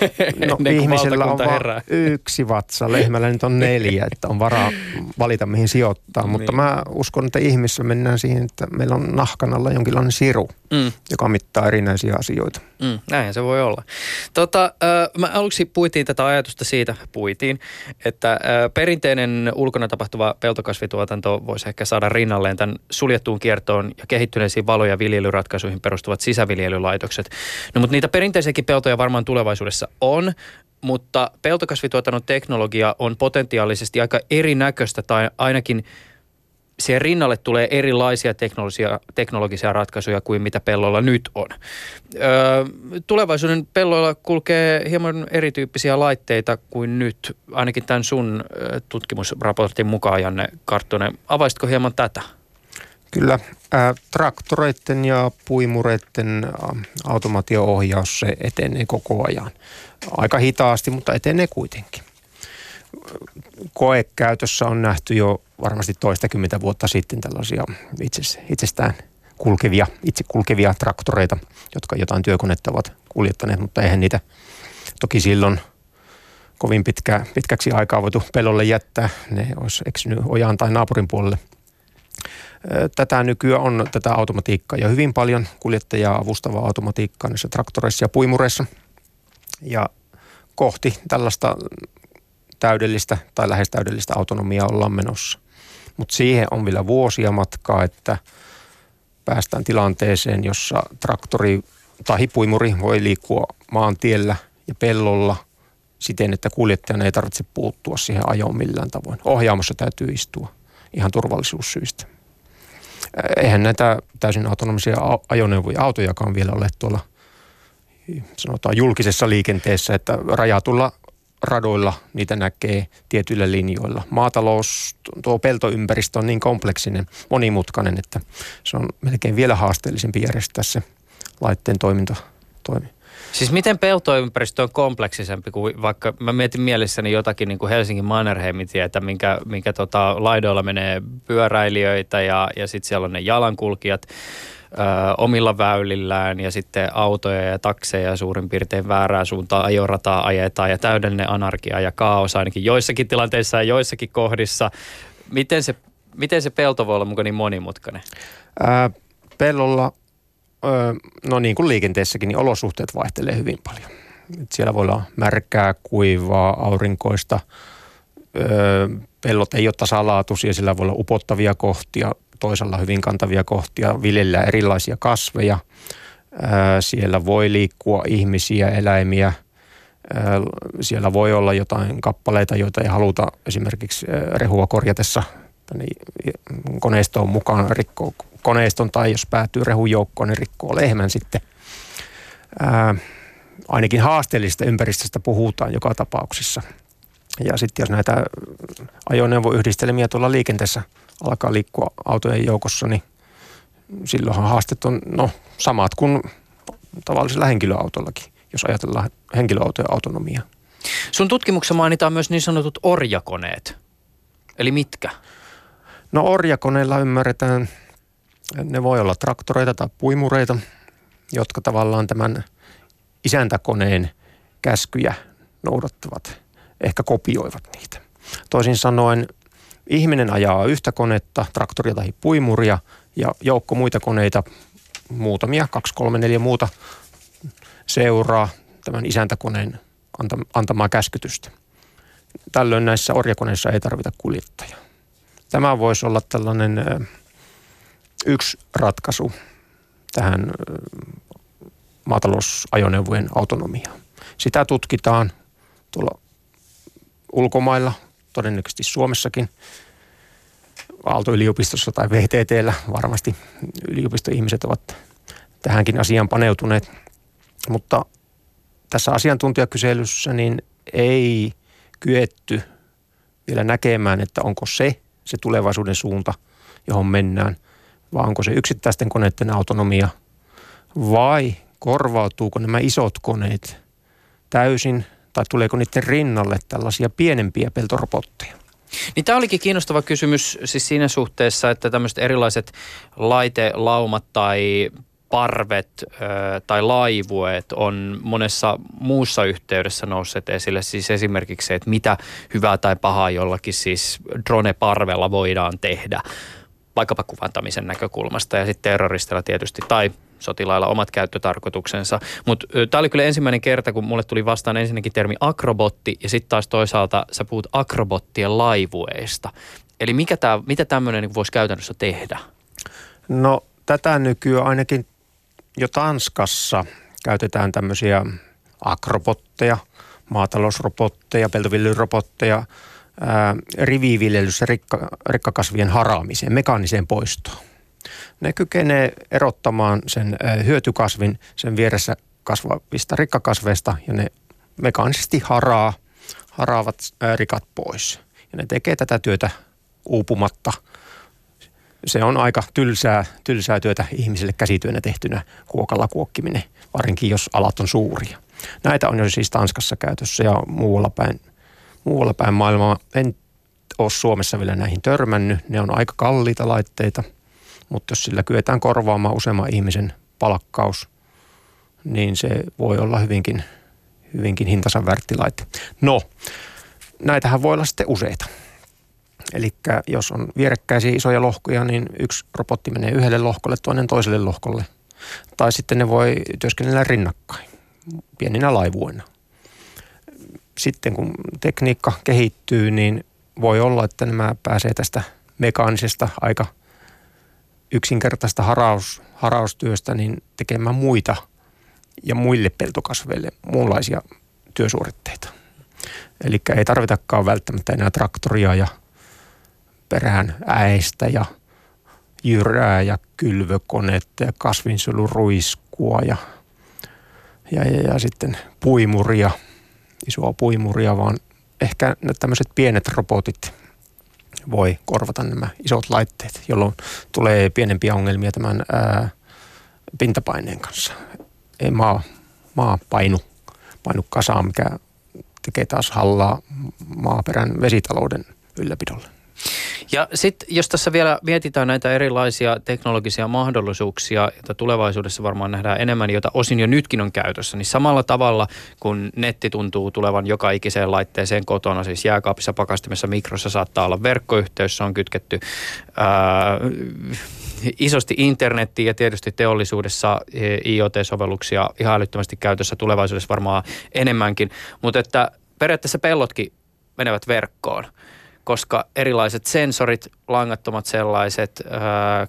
No ihmisellä on vain yksi vatsa, lehmällä nyt on neljä, että on varaa valita mihin sijoittaa. Niin. Mutta mä uskon, että ihmisessä mennään siihen, että meillä on nahkan alla jonkinlainen siru, mm. joka mittaa erinäisiä asioita. Mm, näinhän se voi olla. Tota, mä aluksi puitiin tätä ajatusta siitä, puitiin, että perinteinen ulkona tapahtuva peltokasvituotanto voisi ehkä saada rinnalleen tämän suljettuun kiertoon ja kehittyneisiin valo- ja viljelyratkaisuihin perustuvat sisäviljelylaitokset. No mutta niitä perinteisiäkin peltoja varmaan tulevaisuudessa on, mutta peltokasvituotannon teknologia on potentiaalisesti aika erinäköistä tai ainakin siihen rinnalle tulee erilaisia teknologisia, teknologisia ratkaisuja kuin mitä pellolla nyt on. Öö, tulevaisuuden pelloilla kulkee hieman erityyppisiä laitteita kuin nyt, ainakin tämän sun tutkimusraportin mukaan, Janne Karttonen. Avaisitko hieman tätä? Kyllä. Traktoreiden ja puimureiden automaatio-ohjaus se etenee koko ajan. Aika hitaasti, mutta etenee kuitenkin. Koekäytössä on nähty jo varmasti toistakymmentä vuotta sitten tällaisia itsestään kulkevia, itse kulkevia traktoreita, jotka jotain työkonetta ovat kuljettaneet, mutta eihän niitä toki silloin kovin pitkä, pitkäksi aikaa voitu pelolle jättää. Ne olisi eksynyt ojaan tai naapurin puolelle – Tätä nykyään on tätä automatiikkaa ja hyvin paljon kuljettajaa avustavaa automatiikkaa näissä traktoreissa ja puimureissa. Ja kohti tällaista täydellistä tai lähes täydellistä autonomiaa ollaan menossa. Mutta siihen on vielä vuosia matkaa, että päästään tilanteeseen, jossa traktori tai puimuri voi liikkua maantiellä ja pellolla siten, että kuljettajan ei tarvitse puuttua siihen ajoon millään tavoin. Ohjaamossa täytyy istua ihan turvallisuussyistä eihän näitä täysin autonomisia ajoneuvoja, autojakaan vielä ole tuolla sanotaan julkisessa liikenteessä, että rajatulla radoilla niitä näkee tietyillä linjoilla. Maatalous, tuo peltoympäristö on niin kompleksinen, monimutkainen, että se on melkein vielä haasteellisempi järjestää se laitteen toiminta toimi. Siis miten peltoympäristö on kompleksisempi kuin vaikka mä mietin mielessäni jotakin niin kuin Helsingin Mannerheimin tietä, minkä, minkä tota, laidoilla menee pyöräilijöitä ja, ja sitten siellä on ne jalankulkijat omilla väylillään ja sitten autoja ja takseja suurin piirtein väärää suuntaan ajorataa ajetaan ja täydellinen anarkia ja kaos ainakin joissakin tilanteissa ja joissakin kohdissa. Miten se, miten se pelto voi olla mukaan niin monimutkainen? Ää, pellolla no niin kuin liikenteessäkin, niin olosuhteet vaihtelee hyvin paljon. Et siellä voi olla märkää, kuivaa, aurinkoista, pellot ei ole tasalaatuisia, sillä voi olla upottavia kohtia, toisella hyvin kantavia kohtia, viljellä erilaisia kasveja. Siellä voi liikkua ihmisiä, eläimiä. Siellä voi olla jotain kappaleita, joita ei haluta esimerkiksi rehua korjatessa koneistoon mukaan rikkoa koneiston tai jos päätyy rehujoukkoon, niin rikkoo lehmän sitten. Ää, ainakin haasteellisesta ympäristöstä puhutaan joka tapauksessa. Ja sitten jos näitä ajoneuvoyhdistelmiä tuolla liikenteessä alkaa liikkua autojen joukossa, niin silloinhan haasteet on no, samat kuin tavallisella henkilöautollakin, jos ajatellaan henkilöautojen autonomiaa. Sun tutkimuksessa mainitaan myös niin sanotut orjakoneet. Eli mitkä? No orjakoneilla ymmärretään ne voi olla traktoreita tai puimureita, jotka tavallaan tämän isäntäkoneen käskyjä noudattavat, ehkä kopioivat niitä. Toisin sanoen ihminen ajaa yhtä konetta, traktoria tai puimuria ja joukko muita koneita, muutamia, kaksi, kolme, neljä muuta seuraa tämän isäntäkoneen antamaa käskytystä. Tällöin näissä orjakoneissa ei tarvita kuljettajaa. Tämä voisi olla tällainen yksi ratkaisu tähän maatalousajoneuvojen autonomiaan. Sitä tutkitaan tuolla ulkomailla, todennäköisesti Suomessakin, Aalto-yliopistossa tai VTTllä varmasti yliopistoihmiset ovat tähänkin asiaan paneutuneet. Mutta tässä asiantuntijakyselyssä niin ei kyetty vielä näkemään, että onko se se tulevaisuuden suunta, johon mennään, vai onko se yksittäisten koneiden autonomia, vai korvautuuko nämä isot koneet täysin, tai tuleeko niiden rinnalle tällaisia pienempiä peltorobotteja. Niin tämä olikin kiinnostava kysymys siis siinä suhteessa, että tämmöiset erilaiset laitelaumat tai parvet ö, tai laivueet on monessa muussa yhteydessä nousseet esille. Siis esimerkiksi se, että mitä hyvää tai pahaa jollakin siis drone-parvella voidaan tehdä vaikkapa kuvantamisen näkökulmasta ja sitten terroristilla tietysti tai sotilailla omat käyttötarkoituksensa. Mutta tämä oli kyllä ensimmäinen kerta, kun mulle tuli vastaan ensinnäkin termi akrobotti ja sitten taas toisaalta sä puhut akrobottien laivueista. Eli mikä tää, mitä tämmöinen niin voisi käytännössä tehdä? No tätä nykyään ainakin jo Tanskassa käytetään tämmöisiä akrobotteja, maatalousrobotteja, peltoviljelyrobotteja, riviviljelyssä rikka, rikkakasvien haraamiseen, mekaaniseen poistoon. Ne kykenee erottamaan sen hyötykasvin sen vieressä kasvavista rikkakasveista ja ne mekaanisesti haraa, haraavat rikat pois. Ja ne tekee tätä työtä uupumatta. Se on aika tylsää, tylsää työtä ihmisille käsityönä tehtynä kuokalla kuokkiminen, varsinkin jos alat on suuria. Näitä on jo siis Tanskassa käytössä ja muualla päin, muualla päin maailmaa. En ole Suomessa vielä näihin törmännyt. Ne on aika kalliita laitteita – mutta jos sillä kyetään korvaamaan useamman ihmisen palkkaus, niin se voi olla hyvinkin, hyvinkin hintansa värttilaite. No, näitähän voi olla sitten useita. Eli jos on vierekkäisiä isoja lohkoja, niin yksi robotti menee yhdelle lohkolle, toinen toiselle lohkolle. Tai sitten ne voi työskennellä rinnakkain, pieninä laivuina. Sitten kun tekniikka kehittyy, niin voi olla, että nämä pääsee tästä mekaanisesta aika – yksinkertaista haraus, haraustyöstä niin tekemään muita ja muille peltokasveille muunlaisia työsuoritteita. Eli ei tarvitakaan välttämättä enää traktoria ja perään äistä ja jyrää ja kylvökonetta ja kasvinsuojeluruiskua ja, ja, ja, ja sitten puimuria, isoa puimuria, vaan ehkä tämmöiset pienet robotit – voi korvata nämä isot laitteet, jolloin tulee pienempiä ongelmia tämän ää, pintapaineen kanssa. Ei maa, maa painu, painu kasaan, mikä tekee taas hallaa maaperän vesitalouden ylläpidolle. Ja sitten jos tässä vielä mietitään näitä erilaisia teknologisia mahdollisuuksia, joita tulevaisuudessa varmaan nähdään enemmän, joita osin jo nytkin on käytössä, niin samalla tavalla kun netti tuntuu tulevan joka ikiseen laitteeseen kotona, siis jääkaapissa, pakastimessa, mikrossa saattaa olla verkkoyhteys, se on kytketty ää, isosti internettiin ja tietysti teollisuudessa IoT-sovelluksia ihan älyttömästi käytössä tulevaisuudessa varmaan enemmänkin, mutta että periaatteessa pellotkin menevät verkkoon koska erilaiset sensorit, langattomat sellaiset,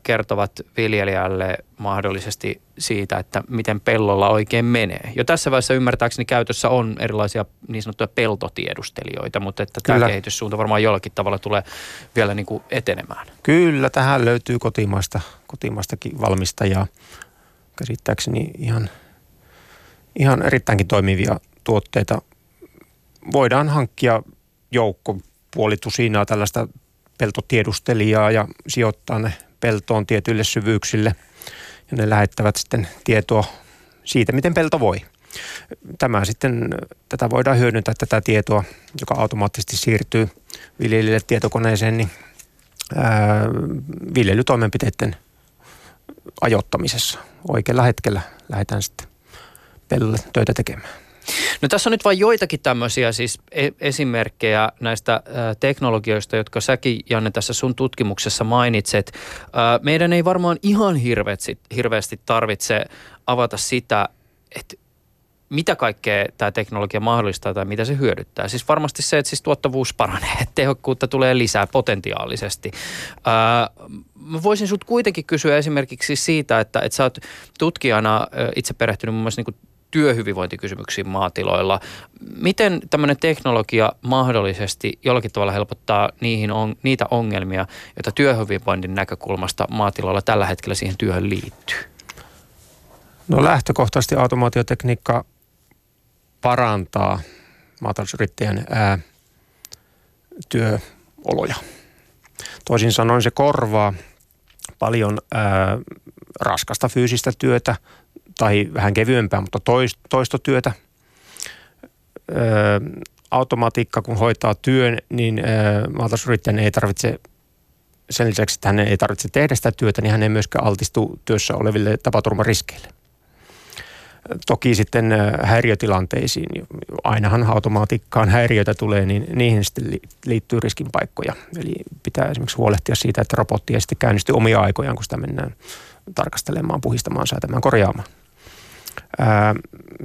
kertovat viljelijälle mahdollisesti siitä, että miten pellolla oikein menee. Jo tässä vaiheessa ymmärtääkseni käytössä on erilaisia niin sanottuja peltotiedustelijoita, mutta että Kyllä. tämä kehityssuunta varmaan jollakin tavalla tulee vielä niin kuin etenemään. Kyllä, tähän löytyy kotimaista, kotimaistakin valmistajaa. Käsittääkseni ihan, ihan erittäinkin toimivia tuotteita voidaan hankkia joukko puoli tusinaa tällaista peltotiedustelijaa ja sijoittaa ne peltoon tietyille syvyyksille. Ja ne lähettävät sitten tietoa siitä, miten pelto voi. Tämä sitten, tätä voidaan hyödyntää tätä tietoa, joka automaattisesti siirtyy viljelijälle tietokoneeseen, niin ää, viljelytoimenpiteiden ajoittamisessa oikealla hetkellä lähdetään sitten pellolle töitä tekemään. No tässä on nyt vain joitakin tämmöisiä siis e- esimerkkejä näistä teknologioista, jotka säkin Janne tässä sun tutkimuksessa mainitset. Meidän ei varmaan ihan hirveästi, hirveästi tarvitse avata sitä, että mitä kaikkea tämä teknologia mahdollistaa tai mitä se hyödyttää. Siis varmasti se, että siis tuottavuus paranee, tehokkuutta tulee lisää potentiaalisesti. Mä voisin sut kuitenkin kysyä esimerkiksi siitä, että, että sä oot tutkijana itse perehtynyt muun muassa niin työhyvinvointikysymyksiin maatiloilla. Miten tämmöinen teknologia mahdollisesti jollakin tavalla helpottaa niihin on, niitä ongelmia, joita työhyvinvoinnin näkökulmasta maatiloilla tällä hetkellä siihen työhön liittyy? No lähtökohtaisesti automaatiotekniikka parantaa maatalousyrittäjän ää, työoloja. Toisin sanoen se korvaa paljon ää, raskasta fyysistä työtä tai vähän kevyempää, mutta toistotyötä. Ää, automatiikka, kun hoitaa työn, niin maatalousyrittäjän ei tarvitse sen lisäksi, että hän ei tarvitse tehdä sitä työtä, niin hän ei myöskään altistu työssä oleville tapaturmariskeille. Toki sitten häiriötilanteisiin, ainahan automaatiikkaan häiriöitä tulee, niin niihin sitten liittyy riskinpaikkoja. Eli pitää esimerkiksi huolehtia siitä, että robotti ei sitten käynnisty omia aikojaan, kun sitä mennään tarkastelemaan, puhistamaan, säätämään, korjaamaan.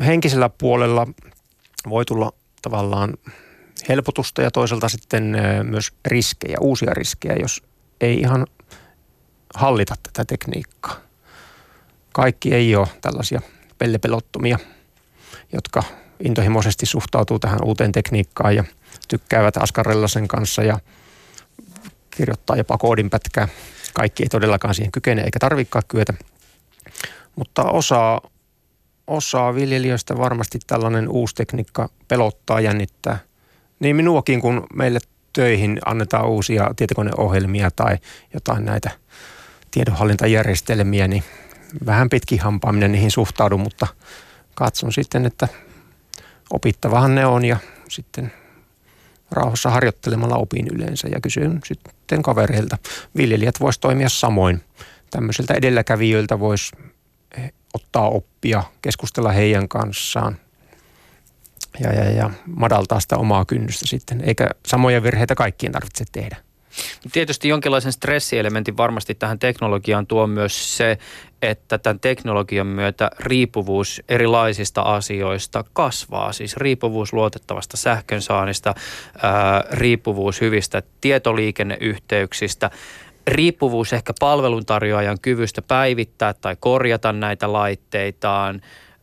Henkisellä puolella voi tulla tavallaan helpotusta ja toisaalta sitten myös riskejä, uusia riskejä, jos ei ihan hallita tätä tekniikkaa. Kaikki ei ole tällaisia pellepelottomia, jotka intohimoisesti suhtautuu tähän uuteen tekniikkaan ja tykkäävät askarella sen kanssa ja kirjoittaa jopa koodinpätkää. Kaikki ei todellakaan siihen kykene eikä tarvikaan kyetä. Mutta osa, osaa viljelijöistä varmasti tällainen uusi tekniikka pelottaa, jännittää. Niin minuakin, kun meille töihin annetaan uusia tietokoneohjelmia tai jotain näitä tiedonhallintajärjestelmiä, niin vähän pitkin hampaaminen niihin suhtaudun, mutta katson sitten, että opittavahan ne on ja sitten rauhassa harjoittelemalla opin yleensä ja kysyn sitten kavereilta. Viljelijät voisi toimia samoin. Tämmöisiltä edelläkävijöiltä voisi ottaa oppia, keskustella heidän kanssaan ja, ja, ja madaltaa sitä omaa kynnystä sitten, eikä samoja virheitä kaikkien tarvitse tehdä. Tietysti jonkinlaisen stressielementin varmasti tähän teknologiaan tuo myös se, että tämän teknologian myötä riippuvuus erilaisista asioista kasvaa. Siis riippuvuus luotettavasta sähkönsaannista, riippuvuus hyvistä tietoliikenneyhteyksistä, riippuvuus ehkä palveluntarjoajan kyvystä päivittää tai korjata näitä laitteitaan.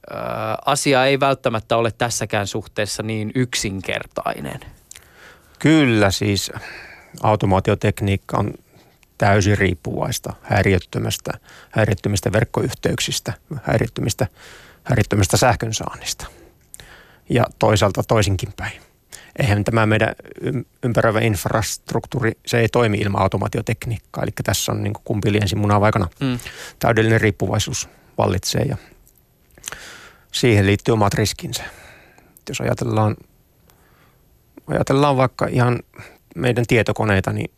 Ää, asia ei välttämättä ole tässäkään suhteessa niin yksinkertainen. Kyllä siis automaatiotekniikka on täysin riippuvaista häiriöttömästä, häiriöttömistä verkkoyhteyksistä, häiriöttömistä, häiriöttömästä sähkönsaannista. Ja toisaalta toisinkin päin. Eihän tämä meidän ympäröivä infrastruktuuri, se ei toimi ilman automaatiotekniikkaa. Eli tässä on niin kumpi ensin munaa vaikana. Mm. Täydellinen riippuvaisuus vallitsee ja siihen liittyy omat riskinsä. Jos ajatellaan, ajatellaan vaikka ihan meidän tietokoneita, niin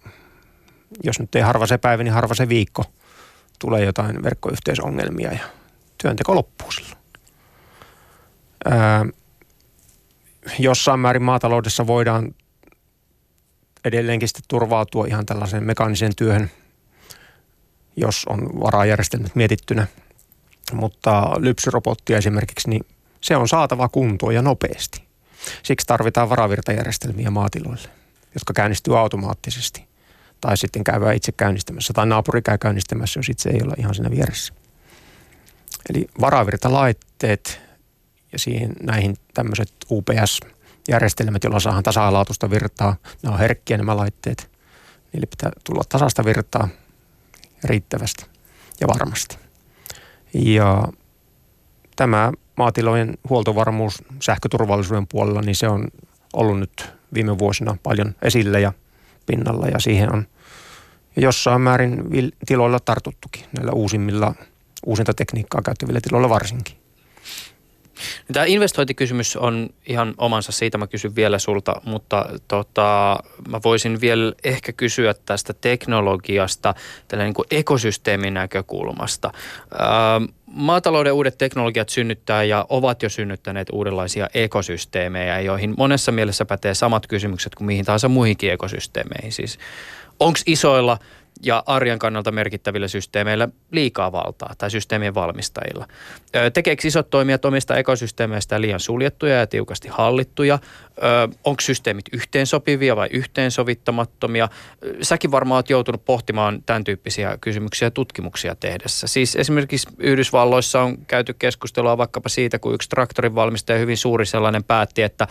jos nyt ei harva se päivä, niin harva se viikko tulee jotain verkkoyhteysongelmia ja työnteko loppuu silloin. Ää, jossain määrin maataloudessa voidaan edelleenkin sitten turvautua ihan tällaiseen mekaaniseen työhön, jos on varajärjestelmät mietittynä. Mutta lypsyrobottia esimerkiksi, niin se on saatava kuntoon ja nopeasti. Siksi tarvitaan varavirtajärjestelmiä maatiloille jotka käynnistyy automaattisesti. Tai sitten käydään itse käynnistämässä, tai naapuri käy käynnistämässä, jos itse ei ole ihan siinä vieressä. Eli varavirtalaitteet ja siihen näihin tämmöiset UPS-järjestelmät, joilla saadaan tasalaatuista virtaa. Nämä on herkkiä nämä laitteet. Niille pitää tulla tasasta virtaa riittävästi ja varmasti. Ja tämä maatilojen huoltovarmuus sähköturvallisuuden puolella, niin se on ollut nyt viime vuosina paljon esillä ja pinnalla ja siihen on jossain määrin tiloilla tartuttukin, näillä uusimmilla, uusinta tekniikkaa käyttävillä tiloilla varsinkin. Tämä investointikysymys on ihan omansa, siitä mä kysyn vielä sulta, mutta tota, mä voisin vielä ehkä kysyä tästä teknologiasta tällä niin kuin ekosysteemin näkökulmasta. Ää, maatalouden uudet teknologiat synnyttää ja ovat jo synnyttäneet uudenlaisia ekosysteemejä, joihin monessa mielessä pätee samat kysymykset kuin mihin tahansa muihinkin ekosysteemeihin. Siis onko isoilla ja arjen kannalta merkittävillä systeemeillä liikaa valtaa tai systeemien valmistajilla. Tekeekö isot toimijat omista ekosysteemeistä liian suljettuja ja tiukasti hallittuja? Onko systeemit yhteensopivia vai yhteensovittamattomia? Säkin varmaan olet joutunut pohtimaan tämän tyyppisiä kysymyksiä tutkimuksia tehdessä. Siis esimerkiksi Yhdysvalloissa on käyty keskustelua vaikkapa siitä, kun yksi traktorin valmistaja, hyvin suuri sellainen, päätti, että,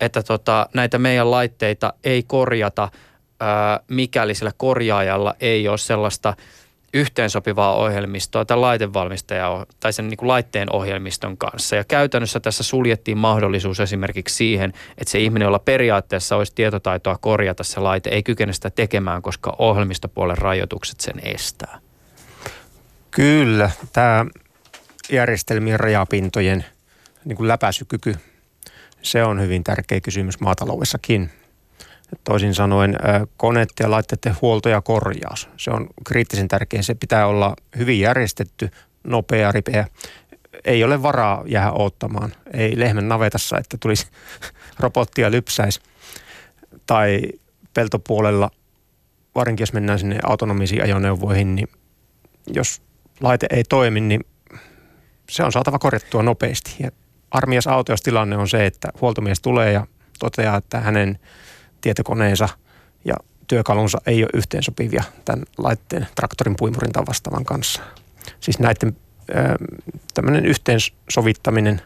että tota, näitä meidän laitteita ei korjata – mikäli sillä korjaajalla ei ole sellaista yhteensopivaa ohjelmistoa tai laitevalmistaja tai sen niin kuin laitteen ohjelmiston kanssa. Ja käytännössä tässä suljettiin mahdollisuus esimerkiksi siihen, että se ihminen, jolla periaatteessa olisi tietotaitoa korjata se laite, ei kykene sitä tekemään, koska ohjelmistopuolen rajoitukset sen estää. Kyllä, tämä järjestelmien rajapintojen niin kuin läpäisykyky, se on hyvin tärkeä kysymys maataloudessakin. Toisin sanoen koneet ja laitteiden huolto ja korjaus. Se on kriittisen tärkeä. Se pitää olla hyvin järjestetty, nopea, ripeä. Ei ole varaa jäädä odottamaan. Ei lehmän navetassa, että tulisi robottia lypsäisi. Tai peltopuolella, varsinkin jos mennään sinne autonomisiin ajoneuvoihin, niin jos laite ei toimi, niin se on saatava korjattua nopeasti. Ja armias tilanne on se, että huoltomies tulee ja toteaa, että hänen tietokoneensa ja työkalunsa ei ole yhteensopivia tämän laitteen, traktorin, puimurin vastaavan kanssa. Siis näiden tämmöinen yhteensovittaminen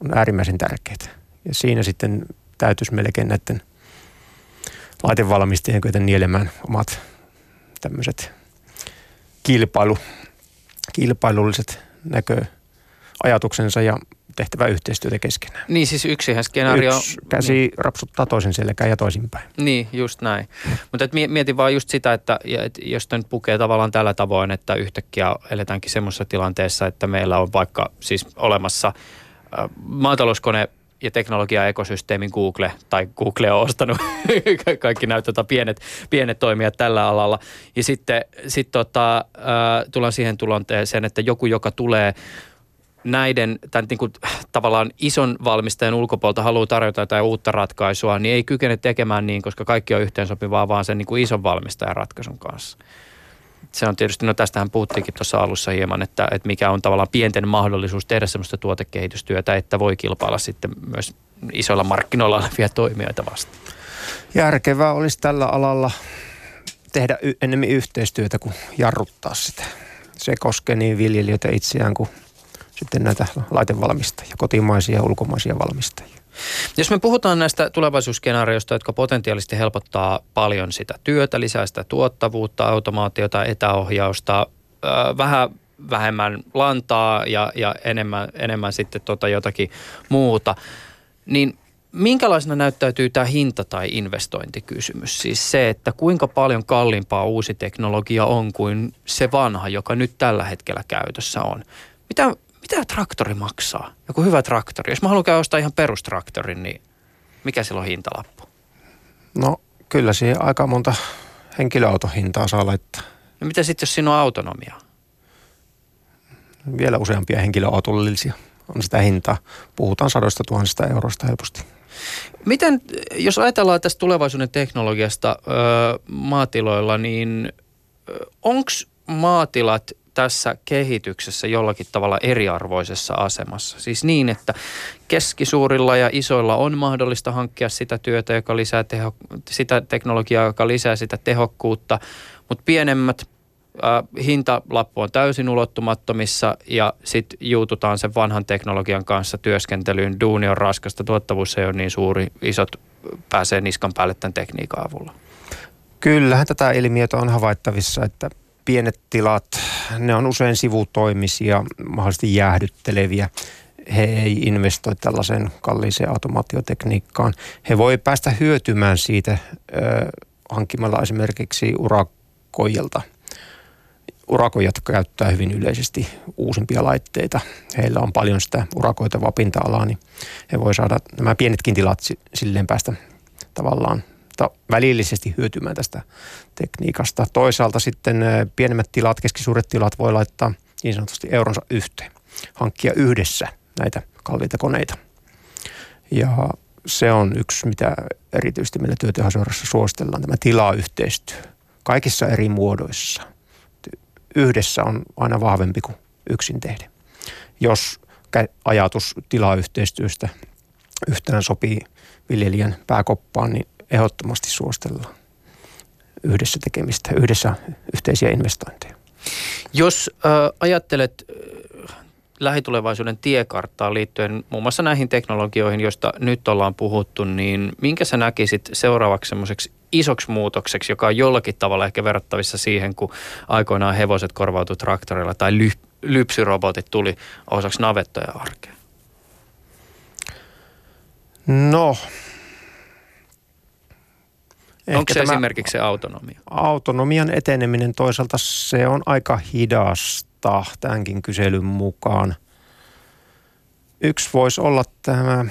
on äärimmäisen tärkeää. Ja siinä sitten täytyisi melkein näiden laitevalmistajien kyetä nielemään omat tämmöiset kilpailu, kilpailulliset näköajatuksensa ja tehtävä yhteistyötä keskenään. Niin siis yksihän skenaario... Yksi käsi niin. rapsuttaa toisen selkään ja toisinpäin. Niin, just näin. Mutta mietin vaan just sitä, että, että jos nyt pukee tavallaan tällä tavoin, että yhtäkkiä eletäänkin semmoisessa tilanteessa, että meillä on vaikka siis olemassa äh, maatalouskone ja teknologia-ekosysteemin Google, tai Google on ostanut kaikki nämä tota, pienet, pienet toimijat tällä alalla. Ja sitten sit, tota, äh, tullaan siihen tilanteeseen, että joku, joka tulee näiden tämän niin kuin, tavallaan ison valmistajan ulkopuolelta haluaa tarjota jotain uutta ratkaisua, niin ei kykene tekemään niin, koska kaikki on yhteensopivaa vaan sen niin kuin ison valmistajan ratkaisun kanssa. Se on tietysti, no tästähän puhuttiinkin tuossa alussa hieman, että, että mikä on tavallaan pienten mahdollisuus tehdä sellaista tuotekehitystyötä, että voi kilpailla sitten myös isoilla markkinoilla olevia toimijoita vastaan. Järkevää olisi tällä alalla tehdä enemmän yhteistyötä kuin jarruttaa sitä. Se koskee niin viljelijöitä itseään kuin sitten näitä laitevalmistajia, kotimaisia ja ulkomaisia valmistajia. Jos me puhutaan näistä tulevaisuusskenaarioista, jotka potentiaalisesti helpottaa paljon sitä työtä, lisää sitä tuottavuutta, automaatiota, etäohjausta, vähän vähemmän lantaa ja, ja enemmän, enemmän sitten tota jotakin muuta, niin minkälaisena näyttäytyy tämä hinta- tai investointikysymys? Siis se, että kuinka paljon kalliimpaa uusi teknologia on kuin se vanha, joka nyt tällä hetkellä käytössä on. Mitä, mitä traktori maksaa? Joku hyvä traktori. Jos mä haluan käydä ostaa ihan perustraktorin, niin mikä sillä on hintalappu? No kyllä siihen aika monta henkilöautohintaa saa laittaa. No mitä sitten, jos siinä on autonomia? Vielä useampia henkilöautollisia on sitä hintaa. Puhutaan sadoista tuhansista euroista helposti. Miten, jos ajatellaan tästä tulevaisuuden teknologiasta ö, maatiloilla, niin onko maatilat tässä kehityksessä jollakin tavalla eriarvoisessa asemassa. Siis niin, että keskisuurilla ja isoilla on mahdollista hankkia sitä työtä, joka lisää teho, sitä teknologiaa, joka lisää sitä tehokkuutta, mutta pienemmät äh, hintalappu on täysin ulottumattomissa ja sitten juututaan sen vanhan teknologian kanssa työskentelyyn. Duuni on raskasta, tuottavuus ei ole niin suuri, isot pääsee niskan päälle tämän tekniikan avulla. Kyllähän tätä ilmiötä on havaittavissa, että pienet tilat, ne on usein sivutoimisia, mahdollisesti jäähdytteleviä. He ei investoi tällaiseen kalliiseen automaatiotekniikkaan. He voi päästä hyötymään siitä ö, hankkimalla esimerkiksi urakoijalta. Urakojat käyttää hyvin yleisesti uusimpia laitteita. Heillä on paljon sitä urakoitavaa pinta-alaa, niin he voi saada nämä pienetkin tilat silleen päästä tavallaan välillisesti hyötymään tästä tekniikasta. Toisaalta sitten pienemmät tilat, keskisuuret tilat voi laittaa niin sanotusti euronsa yhteen, hankkia yhdessä näitä kalliita koneita. Ja se on yksi, mitä erityisesti meillä työtehoseurassa suositellaan, tämä tilayhteistyö kaikissa eri muodoissa. Yhdessä on aina vahvempi kuin yksin tehdä. Jos ajatus tilayhteistyöstä yhtään sopii viljelijän pääkoppaan, niin ehdottomasti suostellaan yhdessä tekemistä, yhdessä yhteisiä investointeja. Jos äh, ajattelet äh, lähitulevaisuuden tiekarttaa liittyen muun muassa näihin teknologioihin, joista nyt ollaan puhuttu, niin minkä sä näkisit seuraavaksi semmoiseksi isoksi muutokseksi, joka on jollakin tavalla ehkä verrattavissa siihen, kun aikoinaan hevoset korvautui traktorilla tai ly, lypsyrobotit tuli osaksi navettoja arkeen? No, Onko se esimerkiksi se autonomia? Autonomian eteneminen toisaalta se on aika hidasta tämänkin kyselyn mukaan. Yksi voisi olla tämä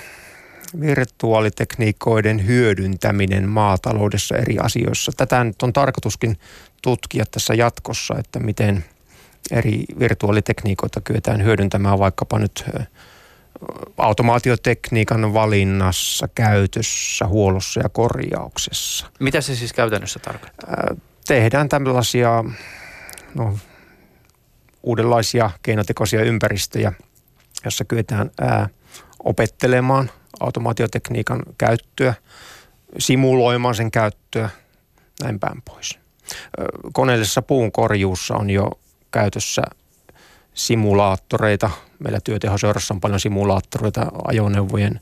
virtuaalitekniikoiden hyödyntäminen maataloudessa eri asioissa. Tätä nyt on tarkoituskin tutkia tässä jatkossa, että miten eri virtuaalitekniikoita kyetään hyödyntämään vaikkapa nyt automaatiotekniikan valinnassa, käytössä, huollossa ja korjauksessa. Mitä se siis käytännössä tarkoittaa? Tehdään tällaisia no, uudenlaisia keinotekoisia ympäristöjä, jossa kyetään ää, opettelemaan automaatiotekniikan käyttöä, simuloimaan sen käyttöä, näin päin pois. Koneellisessa puun korjuussa on jo käytössä simulaattoreita. Meillä työtehoseurassa on paljon simulaattoreita ajoneuvojen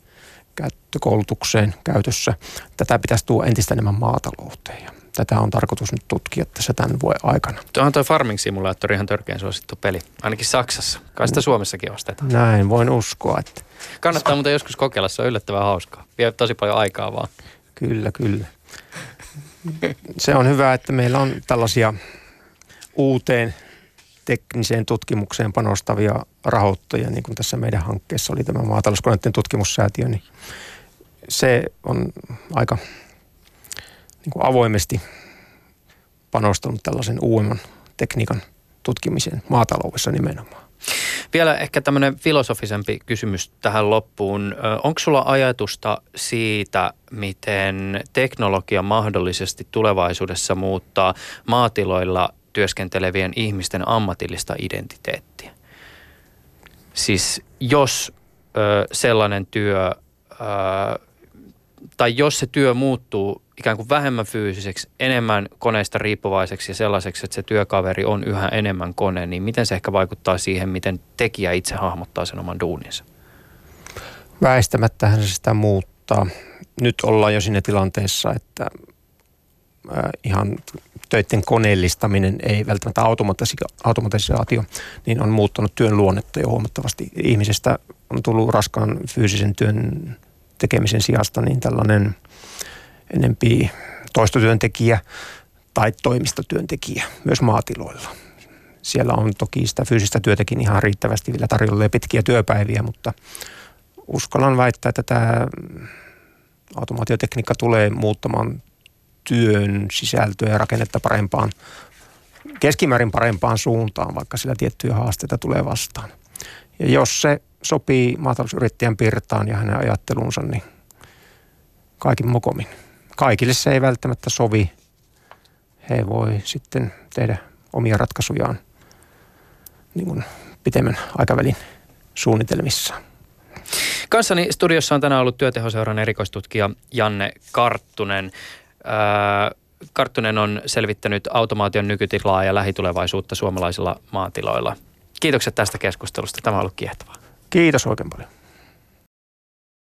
käyttökoulutukseen käytössä. Tätä pitäisi tuoda entistä enemmän maatalouteen ja tätä on tarkoitus nyt tutkia tässä tämän vuoden aikana. Tuohan tuo Farming Simulaattori ihan törkeän suosittu peli, ainakin Saksassa. Kai sitä Suomessakin ostetaan. Näin, voin uskoa. Että... Kannattaa muuten joskus kokeilla, se on yllättävän hauskaa. Vie tosi paljon aikaa vaan. Kyllä, kyllä. Se on hyvä, että meillä on tällaisia uuteen tekniseen tutkimukseen panostavia rahoittajia, niin kuin tässä meidän hankkeessa oli tämä maatalouskoneiden tutkimussäätiö, niin se on aika niin kuin avoimesti panostanut tällaisen uudemman tekniikan tutkimiseen maataloudessa nimenomaan. Vielä ehkä tämmöinen filosofisempi kysymys tähän loppuun. Onko sulla ajatusta siitä, miten teknologia mahdollisesti tulevaisuudessa muuttaa maatiloilla työskentelevien ihmisten ammatillista identiteettiä. Siis jos ö, sellainen työ, ö, tai jos se työ muuttuu ikään kuin vähemmän fyysiseksi, enemmän koneista riippuvaiseksi ja sellaiseksi, että se työkaveri on yhä enemmän kone, niin miten se ehkä vaikuttaa siihen, miten tekijä itse hahmottaa sen oman duuninsa? Väistämättähän se sitä muuttaa. Nyt ollaan jo siinä tilanteessa, että ihan töiden koneellistaminen, ei välttämättä automatisaatio, niin on muuttanut työn luonnetta jo huomattavasti. Ihmisestä on tullut raskaan fyysisen työn tekemisen sijasta niin tällainen enempi toistotyöntekijä tai toimistotyöntekijä myös maatiloilla. Siellä on toki sitä fyysistä työtäkin ihan riittävästi vielä tarjolla ja pitkiä työpäiviä, mutta uskallan väittää, että tämä automaatiotekniikka tulee muuttamaan työn sisältöä ja rakennetta parempaan, keskimäärin parempaan suuntaan, vaikka sillä tiettyjä haasteita tulee vastaan. Ja jos se sopii maatalousyrittäjän pirtaan ja hänen ajattelunsa, niin kaikin mokomin. Kaikille se ei välttämättä sovi. He voi sitten tehdä omia ratkaisujaan niin kuin pitemmän aikavälin suunnitelmissa. Kanssani studiossa on tänään ollut työtehoseuran erikoistutkija Janne Karttunen. Karttunen on selvittänyt automaation nykytilaa ja lähitulevaisuutta suomalaisilla maatiloilla. Kiitokset tästä keskustelusta. Tämä on ollut kiehtovaa. Kiitos oikein paljon.